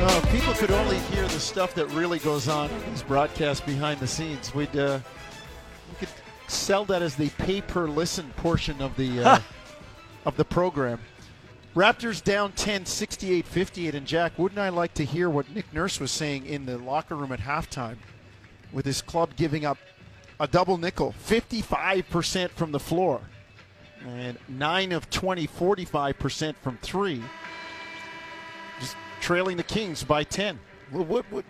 Oh, if people could only hear the stuff that really goes on in these broadcasts behind the scenes, we'd uh, we could sell that as the pay per listen portion of the uh, of the program. Raptors down 10, 68 58. And Jack, wouldn't I like to hear what Nick Nurse was saying in the locker room at halftime with his club giving up a double nickel, 55% from the floor, and 9 of 20, 45% from three. Trailing the Kings by 10. What, what, what,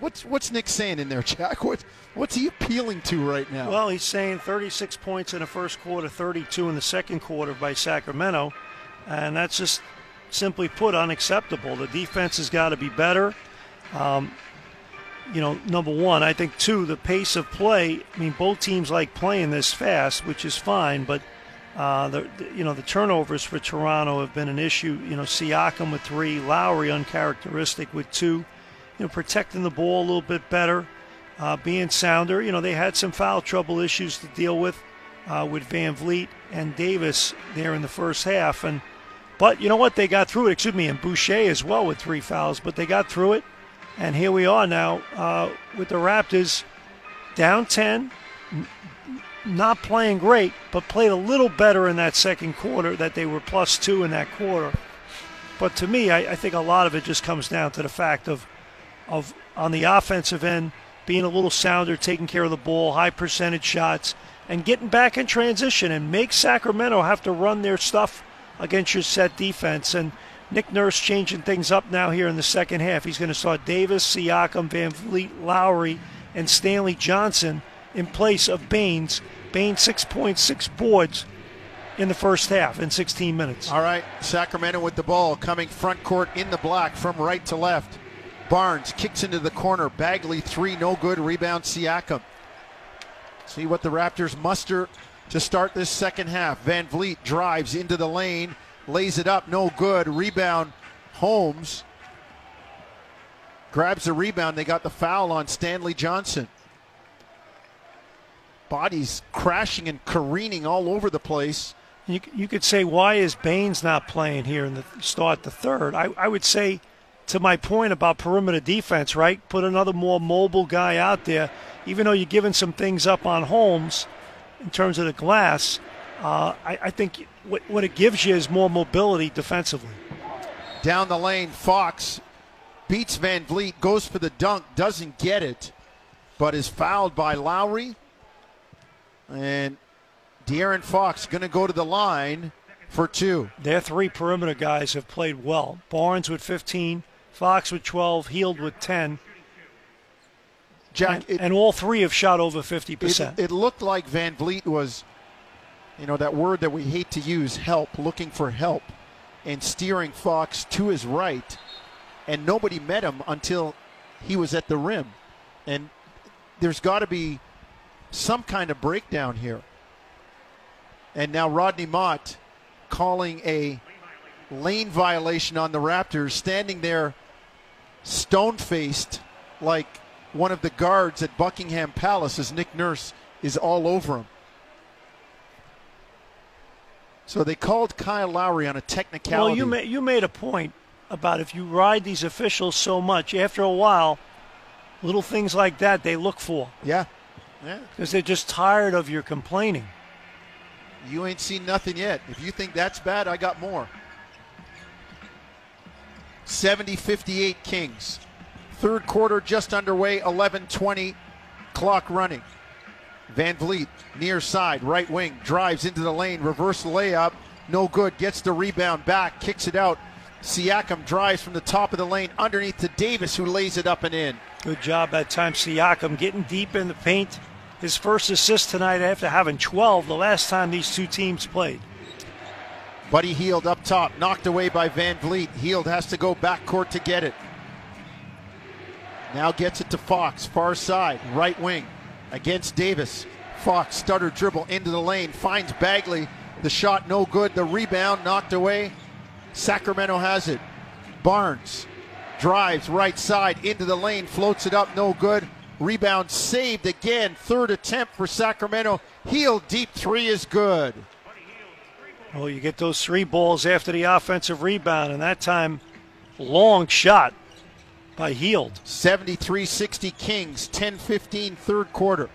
what's, what's Nick saying in there, Jack? What, what's he appealing to right now? Well, he's saying 36 points in the first quarter, 32 in the second quarter by Sacramento, and that's just simply put unacceptable. The defense has got to be better. Um, you know, number one, I think two, the pace of play. I mean, both teams like playing this fast, which is fine, but uh, the, you know the turnovers for Toronto have been an issue. You know, Siakam with three, Lowry uncharacteristic with two. You know, protecting the ball a little bit better, uh, being sounder. You know, they had some foul trouble issues to deal with uh, with Van Vleet and Davis there in the first half, and but you know what? They got through it. Excuse me, and Boucher as well with three fouls, but they got through it. And here we are now uh, with the Raptors down 10, not playing great, but played a little better in that second quarter, that they were plus two in that quarter. But to me, I, I think a lot of it just comes down to the fact of, of on the offensive end, being a little sounder, taking care of the ball, high percentage shots, and getting back in transition and make Sacramento have to run their stuff against your set defense. And Nick Nurse changing things up now here in the second half. He's going to start Davis, Siakam, Van Vleet, Lowry, and Stanley Johnson in place of Baynes. Baynes 6.6 boards in the first half in 16 minutes. All right, Sacramento with the ball coming front court in the block from right to left. Barnes kicks into the corner. Bagley three, no good. Rebound Siakam. See what the Raptors muster to start this second half. Van Vleet drives into the lane, lays it up, no good. Rebound Holmes grabs the rebound. They got the foul on Stanley Johnson bodies crashing and careening all over the place. You, you could say, why is Baynes not playing here in the start the third? I, I would say, to my point about perimeter defense, right? Put another more mobile guy out there. Even though you're giving some things up on Holmes in terms of the glass, uh, I, I, think what, what it gives you is more mobility defensively. Down the lane, Fox beats Van Vleet, goes for the dunk, doesn't get it, but is fouled by Lowry. And De'Aaron Fox going to go to the line for two. Their three perimeter guys have played well. Barnes with 15, Fox with 12, Hield with 10. Jack, and, it, and all three have shot over 50%. It, it looked like Van Vleet was, you know, that word that we hate to use, help, looking for help, and steering Fox to his right. And nobody met him until he was at the rim. And there's got to be some kind of breakdown here. And now Rodney Mott calling a lane violation on the Raptors, standing there stone faced like one of the guards at Buckingham Palace as Nick Nurse is all over him. So they called Kyle Lowry on a technicality. Well, you, ma- you made a point about if you ride these officials so much, after a while, little things like that they look for. Yeah. Because they're just tired of your complaining. You ain't seen nothing yet. If you think that's bad, I got more. 70 58 Kings. Third quarter just underway, 11 20, clock running. Van Vleet, near side, right wing, drives into the lane, reverse layup, no good, gets the rebound back, kicks it out. Siakam drives from the top of the lane underneath to Davis, who lays it up and in. Good job that time, Siakam, getting deep in the paint his first assist tonight after having 12 the last time these two teams played. Buddy Hield up top, knocked away by Van Vleet. Hield has to go back court to get it. Now gets it to Fox, far side, right wing, against Davis. Fox stutter dribble into the lane, finds Bagley. The shot no good. The rebound knocked away. Sacramento has it. Barnes drives right side into the lane, floats it up, no good. Rebound saved again. Third attempt for Sacramento. Hield deep three is good. Well, you get those three balls after the offensive rebound, and that time long shot by Hield. 73 60 Kings, 10 15 third quarter.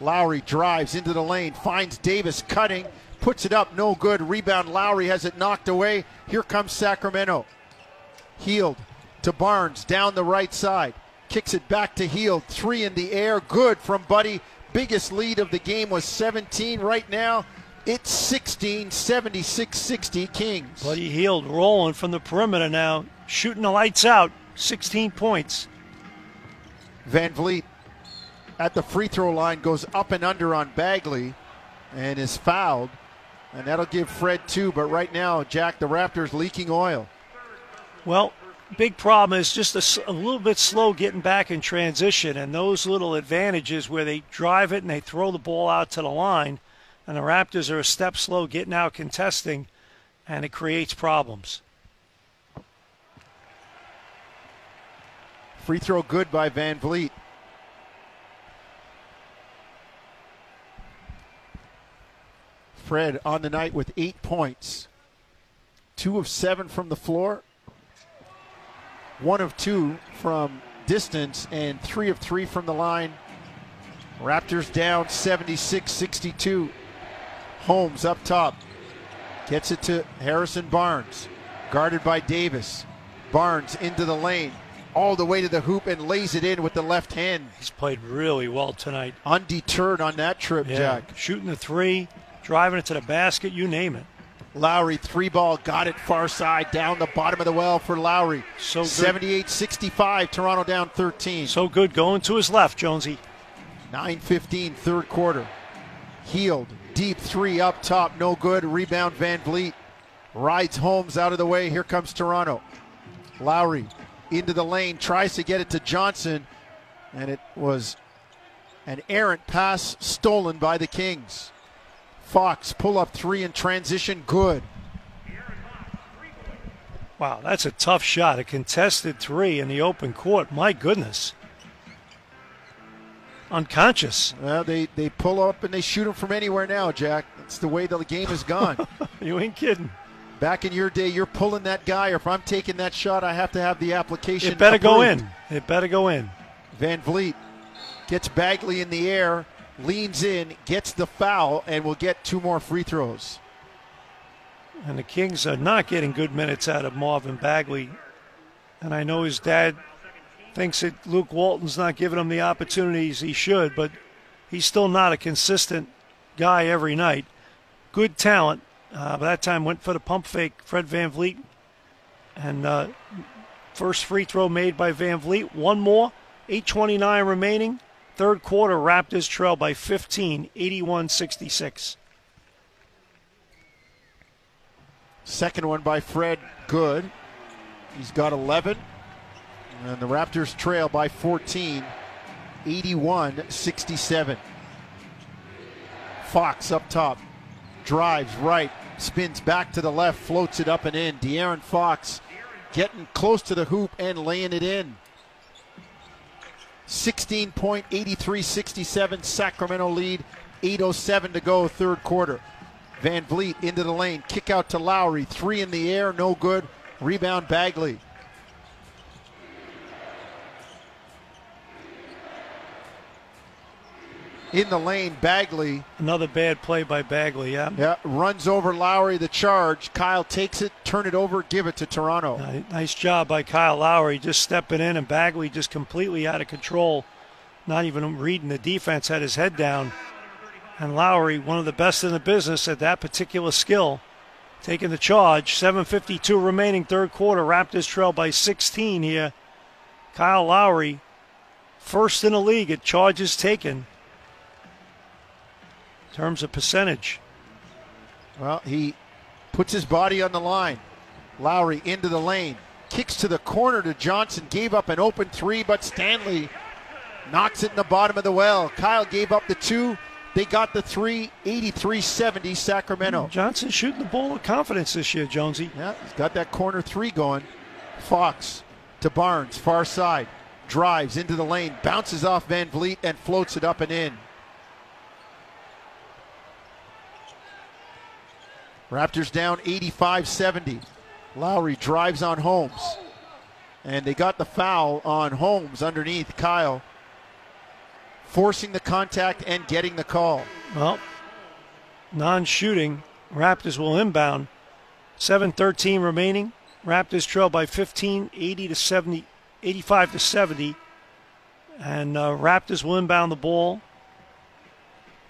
Lowry drives into the lane, finds Davis cutting, puts it up, no good. Rebound, Lowry has it knocked away. Here comes Sacramento. Hield to Barnes down the right side. Kicks it back to Hield. Three in the air. Good from Buddy. Biggest lead of the game was 17. Right now, it's 16, 76 60 Kings. Buddy Hield rolling from the perimeter now, shooting the lights out. 16 points. Van Vleet at the free throw line goes up and under on Bagley and is fouled. And that'll give Fred two. But right now, Jack, the Raptors leaking oil. Well, big problem is just a, a, little bit slow getting back in transition, and those little advantages where they drive it and they throw the ball out to the line, and the Raptors are a step slow getting out contesting, and it creates problems. Free throw good by Van Vleet. Fred on the night with eight points. Two of seven from the floor, one of two from distance, and three of three from the line. Raptors down 76 62. Holmes up top. Gets it to Harrison Barnes. Guarded by Davis. Barnes into the lane. All the way to the hoop and lays it in with the left hand. He's played really well tonight. Undeterred on that trip, yeah. Jack. Shooting the three, driving it to the basket, you name it. Lowry, three ball, got it far side, down the bottom of the well for Lowry. So 78 65, Toronto down 13. So good going to his left, Jonesy. 9 15, third quarter. Hield, deep three up top, no good. Rebound, Van Vleet. Rides Holmes out of the way. Here comes Toronto. Lowry into the lane, tries to get it to Johnson, and it was an errant pass stolen by the Kings. Fox pull up three in transition, good. Wow, that's a tough shot. A contested three in the open court. My goodness. Unconscious. Well, they, they pull up and they shoot them from anywhere now, Jack. That's the way the game has gone. you ain't kidding. Back in your day, you're pulling that guy, or if I'm taking that shot, I have to have the application. It better approved. go in. It better go in. Van Vleet gets Bagley in the air, leans in, gets the foul, and will get two more free throws. And the Kings are not getting good minutes out of Marvin Bagley. And I know his dad thinks that Luke Walton's not giving him the opportunities he should, but he's still not a consistent guy every night. Good talent. Uh, by that time, went for the pump fake, Fred Van Vleet. And uh, first free throw made by Van Vleet. One more. 8.29 remaining. Third quarter, Raptors trail by 15, 81 66. Second one by Fred, good. He's got 11. And the Raptors trail by 14, 81 67. Fox up top, drives right, spins back to the left, floats it up and in. De'Aaron Fox getting close to the hoop and laying it in. 16 point, 83 67, Sacramento lead, 8.07 to go, third quarter. Van Vleet into the lane, kick out to Lowry, three in the air, no good. Rebound Bagley. In the lane, Bagley. Another bad play by Bagley, yeah. Yeah, runs over Lowry, the charge. Kyle takes it, turn it over, give it to Toronto. Nice job by Kyle Lowry, just stepping in, and Bagley just completely out of control. Not even reading the defense, had his head down. And Lowry, one of the best in the business at that particular skill, taking the charge. 7.52 remaining, third quarter. Raptors trail by 16 here. Kyle Lowry, first in the league at charges taken terms of percentage. Well, he puts his body on the line. Lowry into the lane, kicks to the corner to Johnson, gave up an open three, but Stanley knocks it in the bottom of the well. Kyle gave up the two. They got the three, 83 70 Sacramento. Hmm, Johnson shooting the ball with confidence this year, Jonesy. Yeah, he's got that corner three going. Fox to Barnes, far side. Drives into the lane, bounces off Van Vleet, and floats it up and in. Raptors down 85 70. Lowry drives on Holmes. And they got the foul on Holmes underneath Kyle, forcing the contact and getting the call. Well, non shooting. Raptors will inbound. 7:13 remaining. Raptors trail by 15, 80 to 70, 85 to 70, and uh, Raptors will inbound the ball.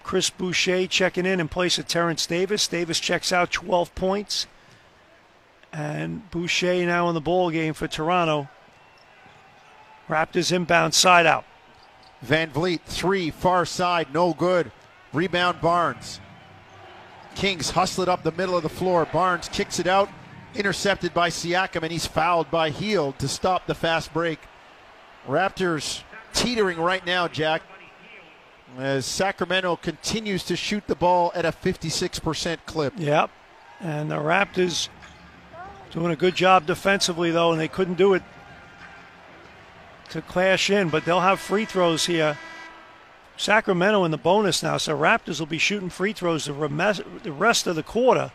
Chris Boucher checking in in place of Terrence Davis. Davis checks out 12 points, and Boucher now in the ball game for Toronto. Raptors inbound side out. Van Vleet three far side, no good. Rebound Barnes. Kings hustle it up the middle of the floor. Barnes kicks it out, intercepted by Siakam, and he's fouled by Hield to stop the fast break. Raptors teetering right now, Jack, as Sacramento continues to shoot the ball at a 56% clip. Yep. And the Raptors doing a good job defensively, though, and they couldn't do it to clash in, but they'll have free throws here Sacramento in the bonus now, so Raptors will be shooting free throws the rest of the quarter.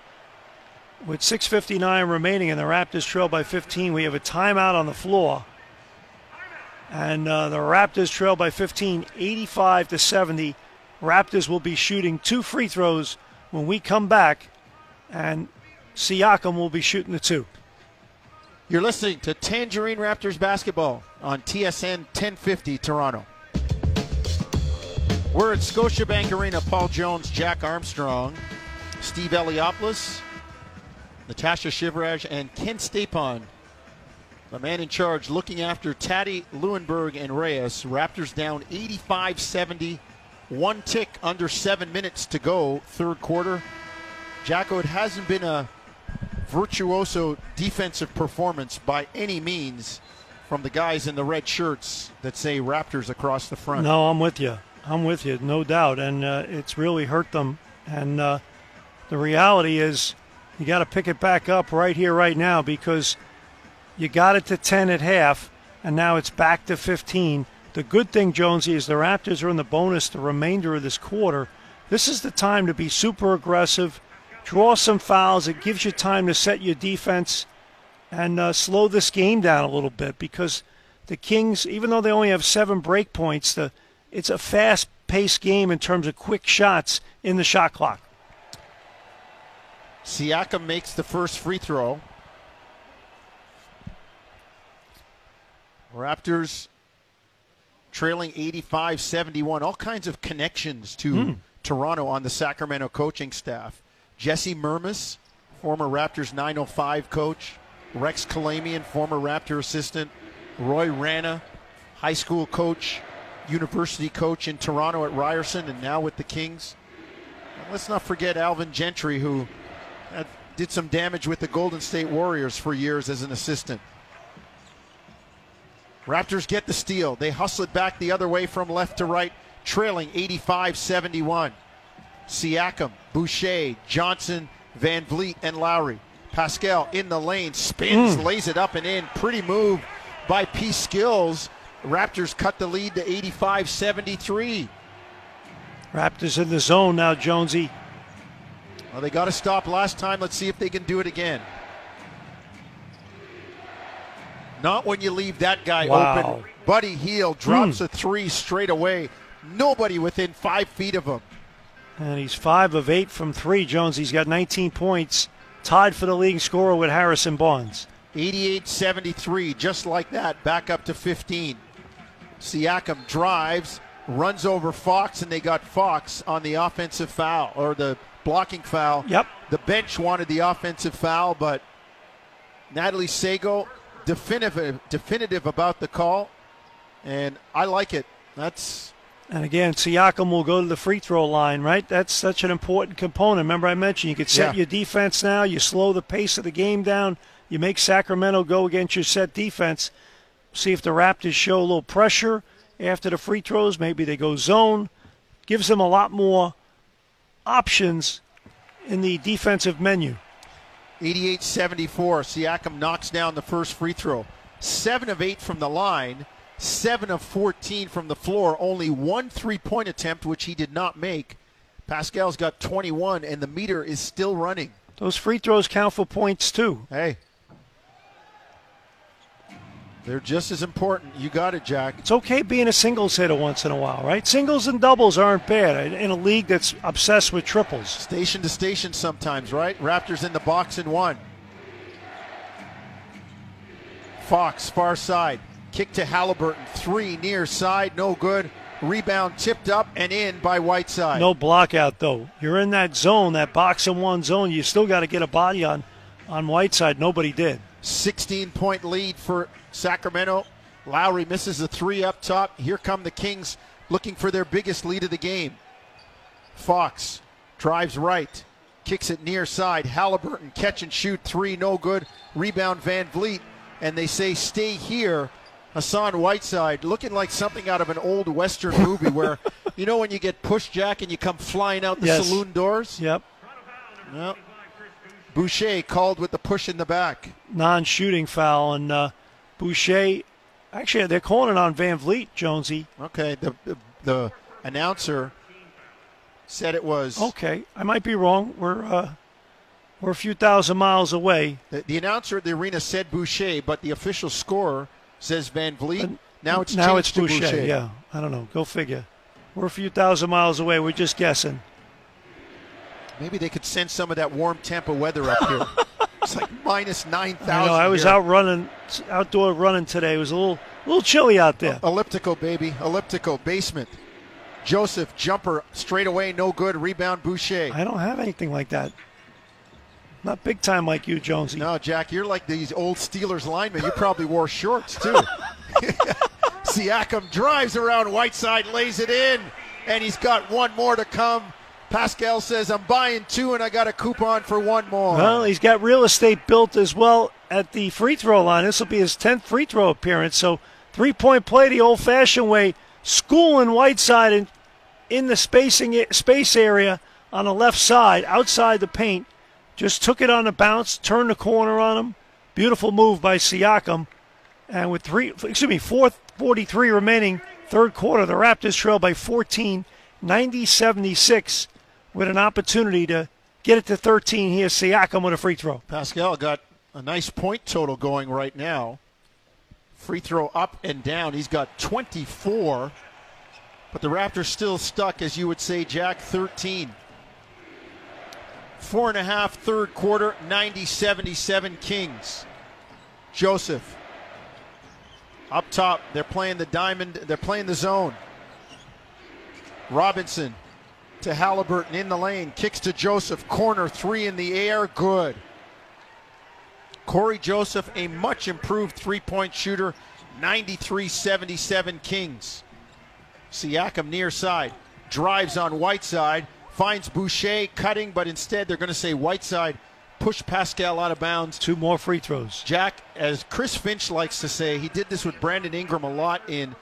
With 6:59 remaining, and the Raptors trail by 15, we have a timeout on the floor, and uh, the Raptors trail by 15, 85 to 70. Raptors will be shooting two free throws when we come back, and Siakam will be shooting the two. You're listening to Tangerine Raptors basketball on TSN 1050 Toronto. We're at Scotiabank Arena. Paul Jones, Jack Armstrong, Steve Eliopoulos, Natasha Shivraj, and Ken Stapon, the man in charge, looking after Taddy, Lewinberg, and Reyes. Raptors down 85 70. One tick under seven minutes to go, third quarter. Jacko, it hasn't been a virtuoso defensive performance by any means from the guys in the red shirts that say Raptors across the front. No, I'm with you. I'm with you, no doubt, and uh, it's really hurt them. And uh, the reality is, you got to pick it back up right here, right now, because you got it to 10 at half, and now it's back to 15. The good thing, Jonesy, is the Raptors are in the bonus the remainder of this quarter. This is the time to be super aggressive, draw some fouls. It gives you time to set your defense and uh, slow this game down a little bit because the Kings, even though they only have seven break points, the it's a fast paced game in terms of quick shots in the shot clock. Siakam makes the first free throw. Raptors trailing 85 71. All kinds of connections to mm. Toronto on the Sacramento coaching staff. Jesse Mermuys, former Raptors 905 coach. Rex Kalamian, former Raptor assistant. Roy Rana, high school coach university coach in Toronto at Ryerson and now with the Kings. And let's not forget Alvin Gentry, who did some damage with the Golden State Warriors for years as an assistant. Raptors get the steal. They hustle it back the other way from left to right, trailing 85 71. Siakam, Boucher, Johnson, Van Vleet, and Lowry. Pascal in the lane, spins, mm. lays it up and in. Pretty move by P. Skills Raptors cut the lead to 85 73. Raptors in the zone now, Jonesy. Well, they got to stop last time. Let's see if they can do it again. Not when you leave that guy wow. open. Buddy Hield drops mm. a three straight away. Nobody within five feet of him. And he's five of eight from three, Jones. He's got 19 points, tied for the leading scorer with Harrison Barnes. 88 73, just like that, back up to 15. Siakam drives, runs over Fox, and they got Fox on the offensive foul or the blocking foul. Yep. The bench wanted the offensive foul, but Natalie Sago definitive definitive about the call, and I like it. That's and again, Siakam will go to the free throw line, right? That's such an important component. Remember, I mentioned you could set yeah. your defense now. You slow the pace of the game down. You make Sacramento go against your set defense. See if the Raptors show a little pressure after the free throws. Maybe they go zone. Gives them a lot more options in the defensive menu. 88 74. Siakam knocks down the first free throw. Seven of eight from the line, seven of 14 from the floor. Only one three point attempt, which he did not make. Pascal's got 21, and the meter is still running. Those free throws count for points, too. Hey, They're just as important. You got it, Jack. It's okay being a singles hitter once in a while, right? Singles and doubles aren't bad in a league that's obsessed with triples. Station to station sometimes, right? Raptors in the box in one. Fox, far side. Kick to Halliburton. Three near side, no good. Rebound tipped up and in by Whiteside. No block out though. You're in that zone, that box and one zone. You still got to get a body on on Whiteside. Nobody did. 16 point lead for Sacramento. Lowry misses a three up top. Here come the Kings looking for their biggest lead of the game. Fox drives right, kicks it near side. Halliburton catch and shoot three, no good. Rebound Van Vleet, and they say stay here Hassan Whiteside looking like something out of an old Western movie where, you know, when you get pushed, Jack, and you come flying out the Yes. saloon doors? Yep. Yep. Boucher called with the push in the back. Non-shooting foul and uh, Boucher. Actually, they're calling it on Van Vleet, Jonesy. Okay, the, the, the announcer said it was. Okay, I might be wrong. We're uh, we're a few thousand miles away. The, the announcer at the arena said Boucher, but the official scorer says Van Vleet. Now it's now it's Boucher. Boucher. Yeah, I don't know. Go figure. We're a few thousand miles away. We're just guessing. Maybe they could send some of that warm Tampa weather up here. it's like minus nine thousand. I know. I was here. out running, outdoor running today. It was a little, a little chilly out there. Elliptical, baby. Elliptical. Basement. Joseph, jumper, straight away, no good. Rebound, Boucher. I don't have anything like that. Not big time like you, Jonesy. No, Jack, you're like these old Steelers linemen. You probably wore shorts, too. Siakam drives around Whiteside, lays it in, and he's got one more to come. Pascal says, I'm buying two, and I got a coupon for one more. Well, he's got real estate built as well at the free throw line. This will be his 10th free throw appearance. So, three point play the old fashioned way, schooling Whiteside in, in the spacing space area on the left side, outside the paint. Just took it on the bounce, turned the corner on him. Beautiful move by Siakam. And with three, excuse me, 443 remaining, third quarter, the Raptors trail by 14, 90 76, with an opportunity to get it to 13. Here's Siakam with a free throw. Pascal got a nice point total going right now. Free throw up and down. He's got 24, but the Raptors still stuck, as you would say, Jack, 13. Four and a half, third quarter, 90 77 Kings. Joseph. Up top, they're playing the diamond, they're playing the zone. Robinson to Halliburton in the lane, kicks to Joseph, corner three in the air, good. Cory Joseph, a much improved three point shooter, 93 77 Kings. Siakam near side, drives on Whiteside, finds Boucher cutting, but instead they're going to say Whiteside push Pascal out of bounds. Two more free throws. Jack, as Chris Finch likes to say, he did this with Brandon Ingram a lot in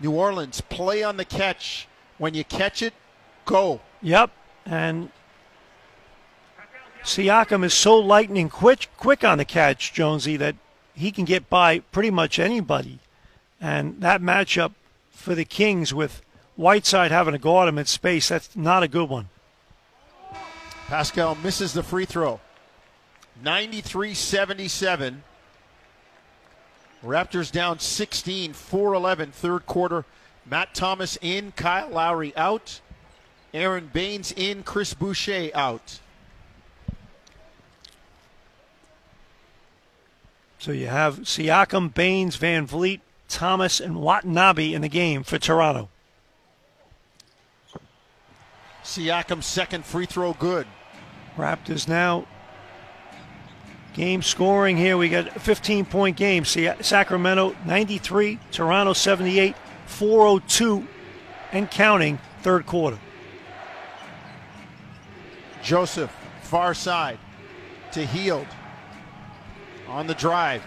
New Orleans. Play on the catch. When you catch it, go. Yep. And Siakam is so lightning quick, quick on the catch, Jonesy, that he can get by pretty much anybody. And that matchup for the Kings with Whiteside having to guard him in space, that's not a good one. Pascal misses the free throw. 93 77. Raptors down 16, 4 11, third quarter. Matt Thomas in, Kyle Lowry out. Aron Baynes in, Chris Boucher out. So you have Siakam, Baynes, Van Vleet, Thomas, and Watanabe in the game for Toronto. Siakam's second free throw good. Raptors now game scoring here. We got a 15 point game. Sa- Sacramento 93, Toronto 78, 402 and counting third quarter. Joseph, far side to Hield. On the drive.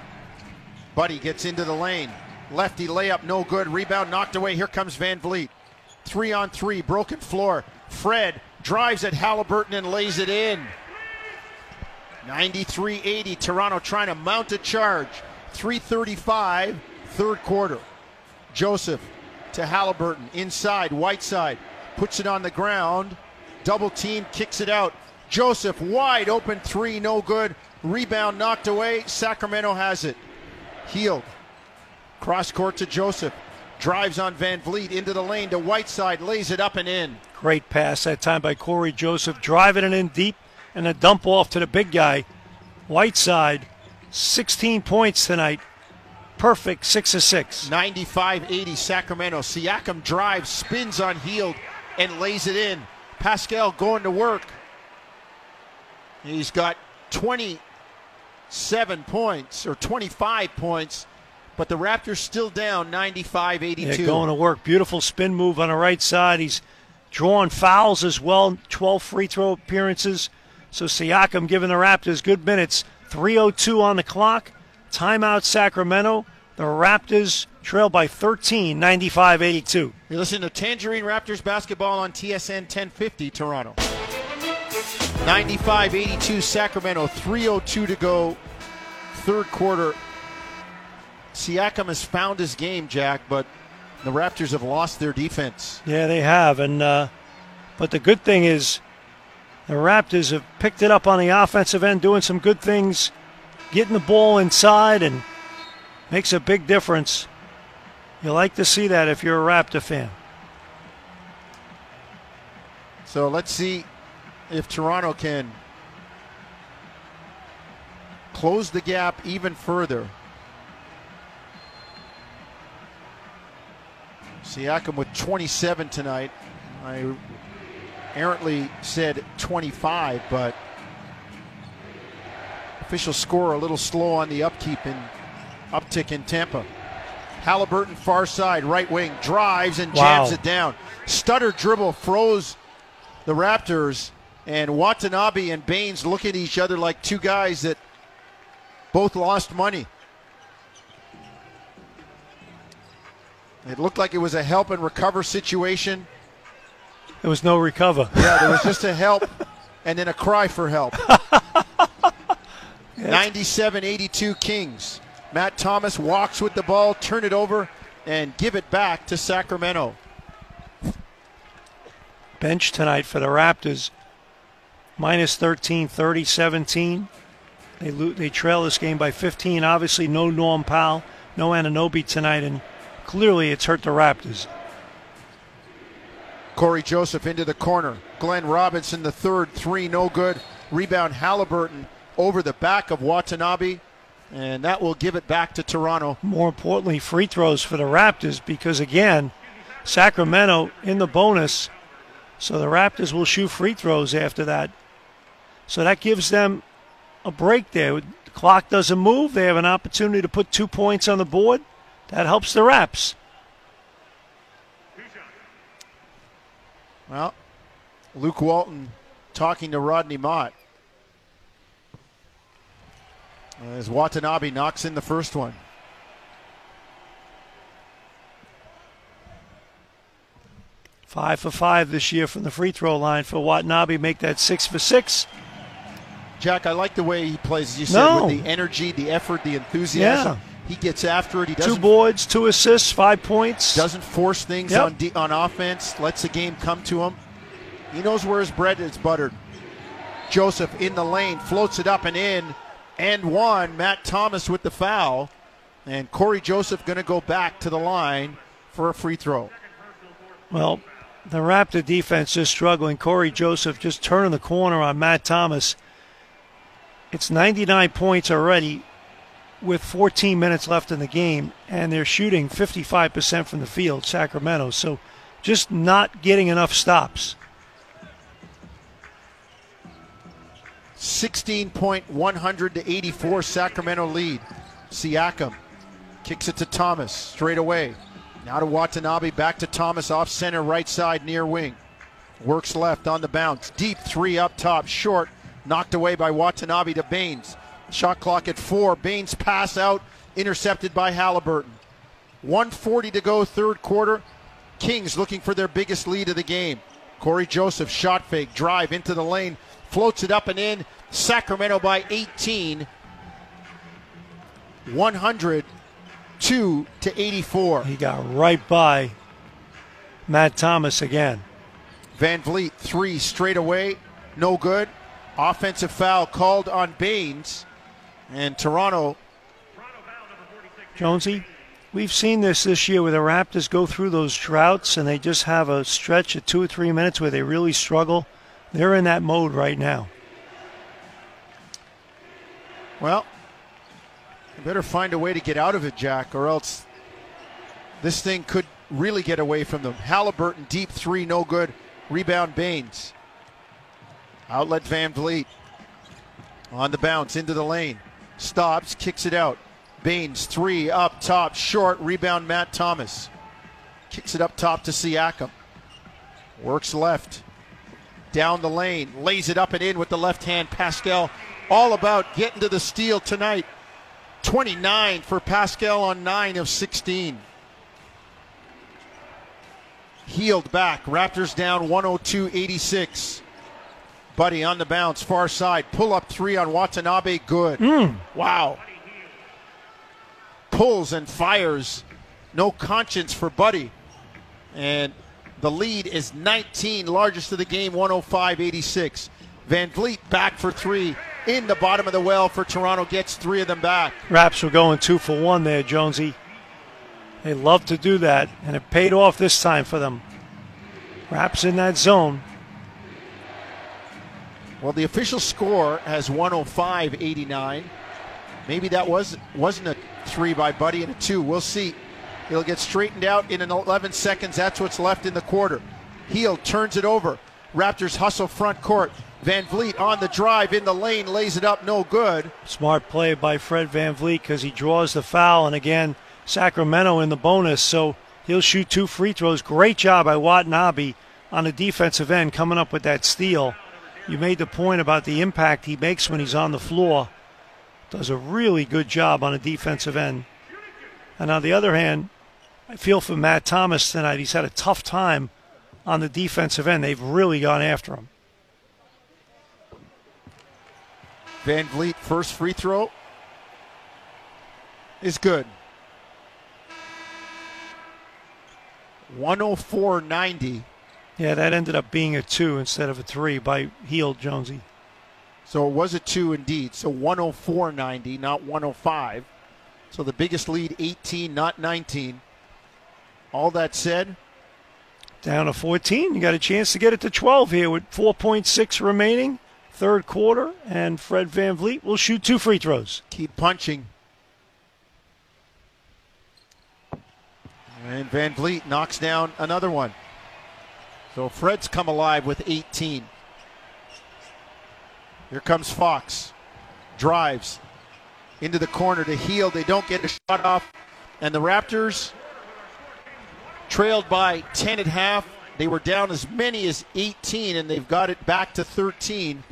Buddy gets into the lane. Lefty layup, no good. Rebound knocked away. Here comes Van Vleet. Three on three, broken floor. Fred drives at Halliburton and lays it in. 93 80. Toronto trying to mount a charge. 335, third quarter. Joseph to Halliburton inside, Whiteside puts it on the ground. Double team kicks it out. Joseph wide open three, no good. Rebound knocked away. Sacramento has it. Hield. Cross court to Joseph. Drives on Van Vleet into the lane to Whiteside, lays it up and in. Great pass that time by Cory Joseph, driving it in deep and a dump off to the big guy. Whiteside, 16 points tonight. Perfect, 6 of 6. 95 80 Sacramento. Siakam drives, spins on Hield, and lays it in. Pascal going to work. He's got 27 points or 25 points, but the Raptors still down 95 Yeah, 82. going to work. Beautiful spin move on the right side. He's drawing fouls as well, 12 free throw appearances. So Siakam giving the Raptors good minutes. 3.02 on the clock. Timeout Sacramento. The Raptors trail by 13, 95 82. You're listening to Tangerine Raptors basketball on TSN 1050 Toronto. 95 82 Sacramento, 302 to go, third quarter. Siakam has found his game, Jack, but the Raptors have lost their defense. Yeah, they have. And uh, But the good thing is the Raptors have picked it up on the offensive end, doing some good things, getting the ball inside, and makes a big difference. You like to see that if you're a Raptor fan. So let's see if Toronto can close the gap even further. Siakam with 27 tonight. I errantly said 25, but official score a little slow on the upkeep and uptick in Tampa. Halliburton far side, right wing, drives and jams Wow. it down. Stutter dribble froze the Raptors, and Watanabe and Baynes look at each other like two guys that both lost money. It looked like it was a help and recover situation. There was no recover. Yeah, there was just a help and then a cry for help. 97 82 Kings. Matt Thomas walks with the ball, turn it over, and give it back to Sacramento. Bench tonight for the Raptors. Minus 13, 30, 17. They, lo- they trail this game by 15. Obviously, no Norm Powell, no Anunoby tonight, and clearly it's hurt the Raptors. Cory Joseph into the corner. Glenn Robinson, the third, three, no good. Rebound Halliburton over the back of Watanabe, and that will give it back to Toronto. More importantly, free throws for the Raptors because, again, Sacramento in the bonus. So the Raptors will shoot free throws after that. So that gives them a break there. The clock doesn't move. They have an opportunity to put two points on the board. That helps the Raps. Well, Luke Walton talking to Rodney Mott. Uh, as Watanabe knocks in the first one. Five for five this year from the free throw line for Watanabe. Make that six for six. Jack, I like the way he plays, as you said, No. with the energy, the effort, the enthusiasm. Yeah. He gets after it. He Two doesn't, boards, two assists, five points. doesn't force things Yep. on, de- on offense, lets the game come to him. He knows where his bread is buttered. Joseph in the lane, floats it up and in, and one. Matt Thomas with the foul. And Cory Joseph going to go back to the line for a free throw. Well, the Raptor defense is struggling. Cory Joseph just turning the corner on Matt Thomas. It's 99 points already with 14 minutes left in the game, and they're shooting 55% from the field, Sacramento. So just not getting enough stops. 16 point 100 to 84 Sacramento lead. Siakam kicks it to Thomas straight away. Now to Watanabe, back to Thomas off center, right side near wing. Works left on the bounce. Deep three up top, short. Knocked away by Watanabe to Baynes. Shot clock at four. Baynes pass out, intercepted by Halliburton. 140 to go, third quarter. Kings looking for their biggest lead of the game. Cory Joseph shot fake, drive into the lane, floats it up and in. Sacramento by 18. 102 to 84. He got right by Matt Thomas again. Van Vleet, three straight away, no good. Offensive foul called on Baynes. And Toronto, Jonesy, we've seen this this year where the Raptors go through those droughts and they just have a stretch of two or three minutes where they really struggle. They're in that mode right now. Well, you better find a way to get out of it, Jack, or else this thing could really get away from them. Halliburton, deep three, no good. Rebound, Baynes. Outlet Van Vleet. On the bounce, into the lane. Stops, kicks it out. Baynes, three, up top, short. Rebound, Matt Thomas. Kicks it up top to Siakam. Works left. Down the lane. Lays it up and in with the left hand. Pascal all about getting to the steal tonight. 29 for Pascal on 9 of 16. Hield back. Raptors down 102 86. Buddy on the bounce, far side. Pull up three on Watanabe. Good. Mm. Wow. Pulls and fires. No conscience for Buddy. And the lead is 19, largest of the game, 105 86. Van Vleet back for three. In the bottom of the well for Toronto, gets three of them back. Raps were going two for one there, Jonesy. They love to do that, and it paid off this time for them. Raps in that zone. Well, the official score has 105 89. Maybe that was, wasn't a three by Buddy and a two. We'll see. He'll get straightened out in an 11 seconds. That's what's left in the quarter. Hield turns it over. Raptors hustle front court. Van Vleet on the drive in the lane, lays it up, no good. Smart play by Fred Van Vleet because he draws the foul. And again, Sacramento in the bonus, so he'll shoot two free throws. Great job by Watanabe on the defensive end coming up with that steal. You made the point about the impact he makes when he's on the floor. Does a really good job on the defensive end. And on the other hand, I feel for Matt Thomas tonight. He's had a tough time on the defensive end. They've really gone after him. Van Vleet, first free throw is good. 104.90. Yeah, that ended up being a two instead of a three by Hield Jonesy. So it was a two indeed. So 104.90, not 105. So the biggest lead 18, not 19. All that said, down to 14. You got a chance to get it to 12 here with 4.6 remaining, third quarter, and Fred Van Vleet will shoot two free throws. Keep punching. And Van Vleet knocks down another one. So Fred's come alive with 18. Here comes Fox. Drives into the corner to Hield. They don't get a shot off. And the Raptors trailed by 10 at half. They were down as many as 18, and they've got it back to 13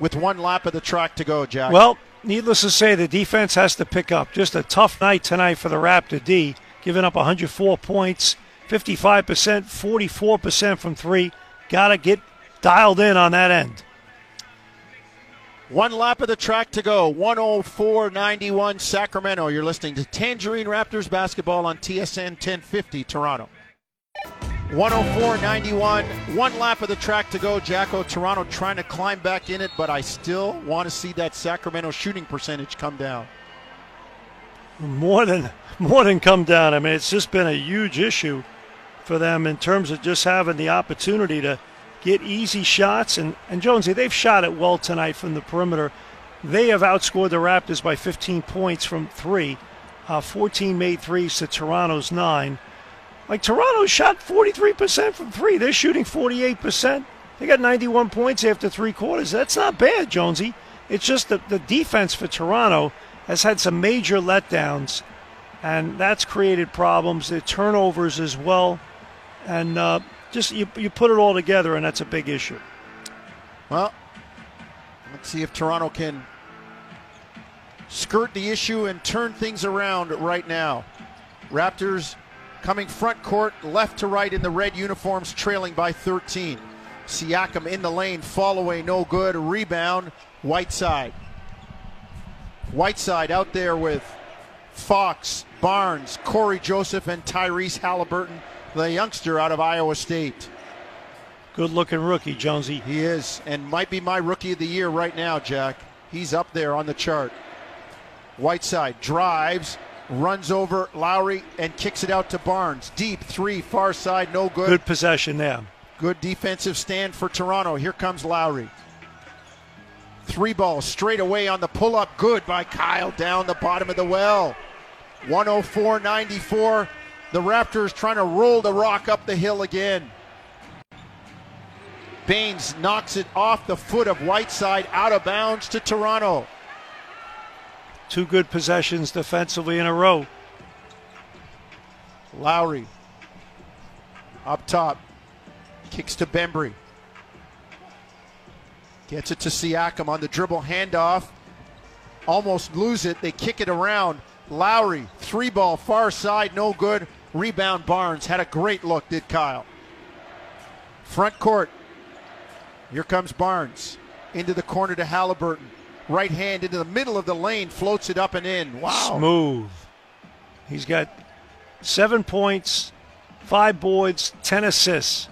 with one lap of the track to go, Jack. Well, needless to say, the defense has to pick up. Just a tough night tonight for the Raptor D, giving up 104 points, 55%, 44% from three. Got to get dialed in on that end. One lap of the track to go. 104.91 Sacramento. You're listening to Tangerine Raptors basketball on TSN 1050 Toronto. 104.91. One lap of the track to go. Jacko, Toronto trying to climb back in it, but I still want to see that Sacramento shooting percentage come down. More than more than come down. I mean, it's just been a huge issue for them in terms of just having the opportunity to get easy shots. And, and Jonesy, they've shot it well tonight from the perimeter. They have outscored the Raptors by 15 points from three, uh, 14 made threes to Toronto's nine. Like Toronto shot 43% from three. They're shooting 48%. They got 91 points after three quarters. That's not bad, Jonesy. It's just that the defense for Toronto has had some major letdowns, and that's created problems. The turnovers as well. And uh, just you, you put it all together, and that's a big issue. Well, let's see if Toronto can skirt the issue and turn things around right now. Raptors coming front court, left to right in the red uniforms, trailing by 13. Siakam in the lane, fall away, no good. Rebound, Whiteside. Whiteside out there with Fox, Barnes, Cory Joseph, and Tyrese Halliburton the youngster out of Iowa State. Good looking rookie, Jonesy. He is, and might be my rookie of the year right now, Jack. He's up there on the chart. Whiteside drives, runs over Lowry and kicks it out to Barnes. Deep three, far side, no good. Good possession there. Good defensive stand for Toronto. Here comes Lowry. Three balls straight away on the pull up. Good by Kyle down the bottom of the well. 104 94. The Raptors trying to roll the rock up the hill again. Baynes knocks it off the foot of Whiteside out of bounds to Toronto. Two good possessions defensively in a row. Lowry up top. Kicks to Bembry. Gets it to Siakam on the dribble handoff. Almost lose it. They kick it around. Lowry, three ball, far side, no good. Rebound Barnes. Had a great look, did Kyle. Front court. Here comes Barnes. Into the corner to Halliburton. Right hand into the middle of the lane, floats it up and in. Wow. Smooth. He's got seven points, five boards, ten assists.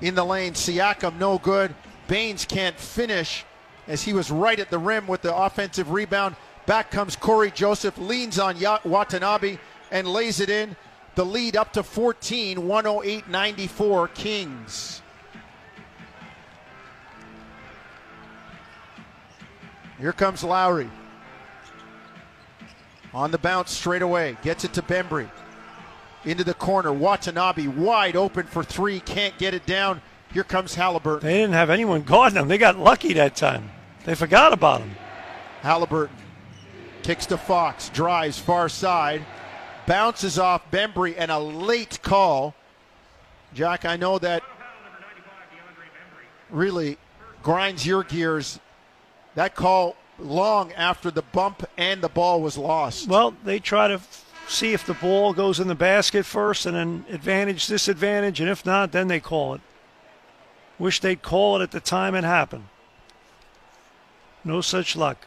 In the lane, Siakam no good. Baynes can't finish as he was right at the rim with the offensive rebound. Back comes Cory Joseph, leans on Watanabe and lays it in. The lead up to 14, 108 94 Kings. Here comes Lowry. On the bounce straight away. Gets it to Bembry. Into the corner. Watanabe wide open for three. Can't get it down. Here comes Halliburton. They didn't have anyone guarding them. They got lucky that time. They forgot about him. Halliburton kicks to Fox. Drives far side. Bounces off Bembry and a late call. Jack, I know that really grinds your gears that call long after the bump and the ball was lost. Well, they try to see if the ball goes in the basket first and then advantage, disadvantage, and if not, then they call it. Wish they'd call it at the time it happened. No such luck.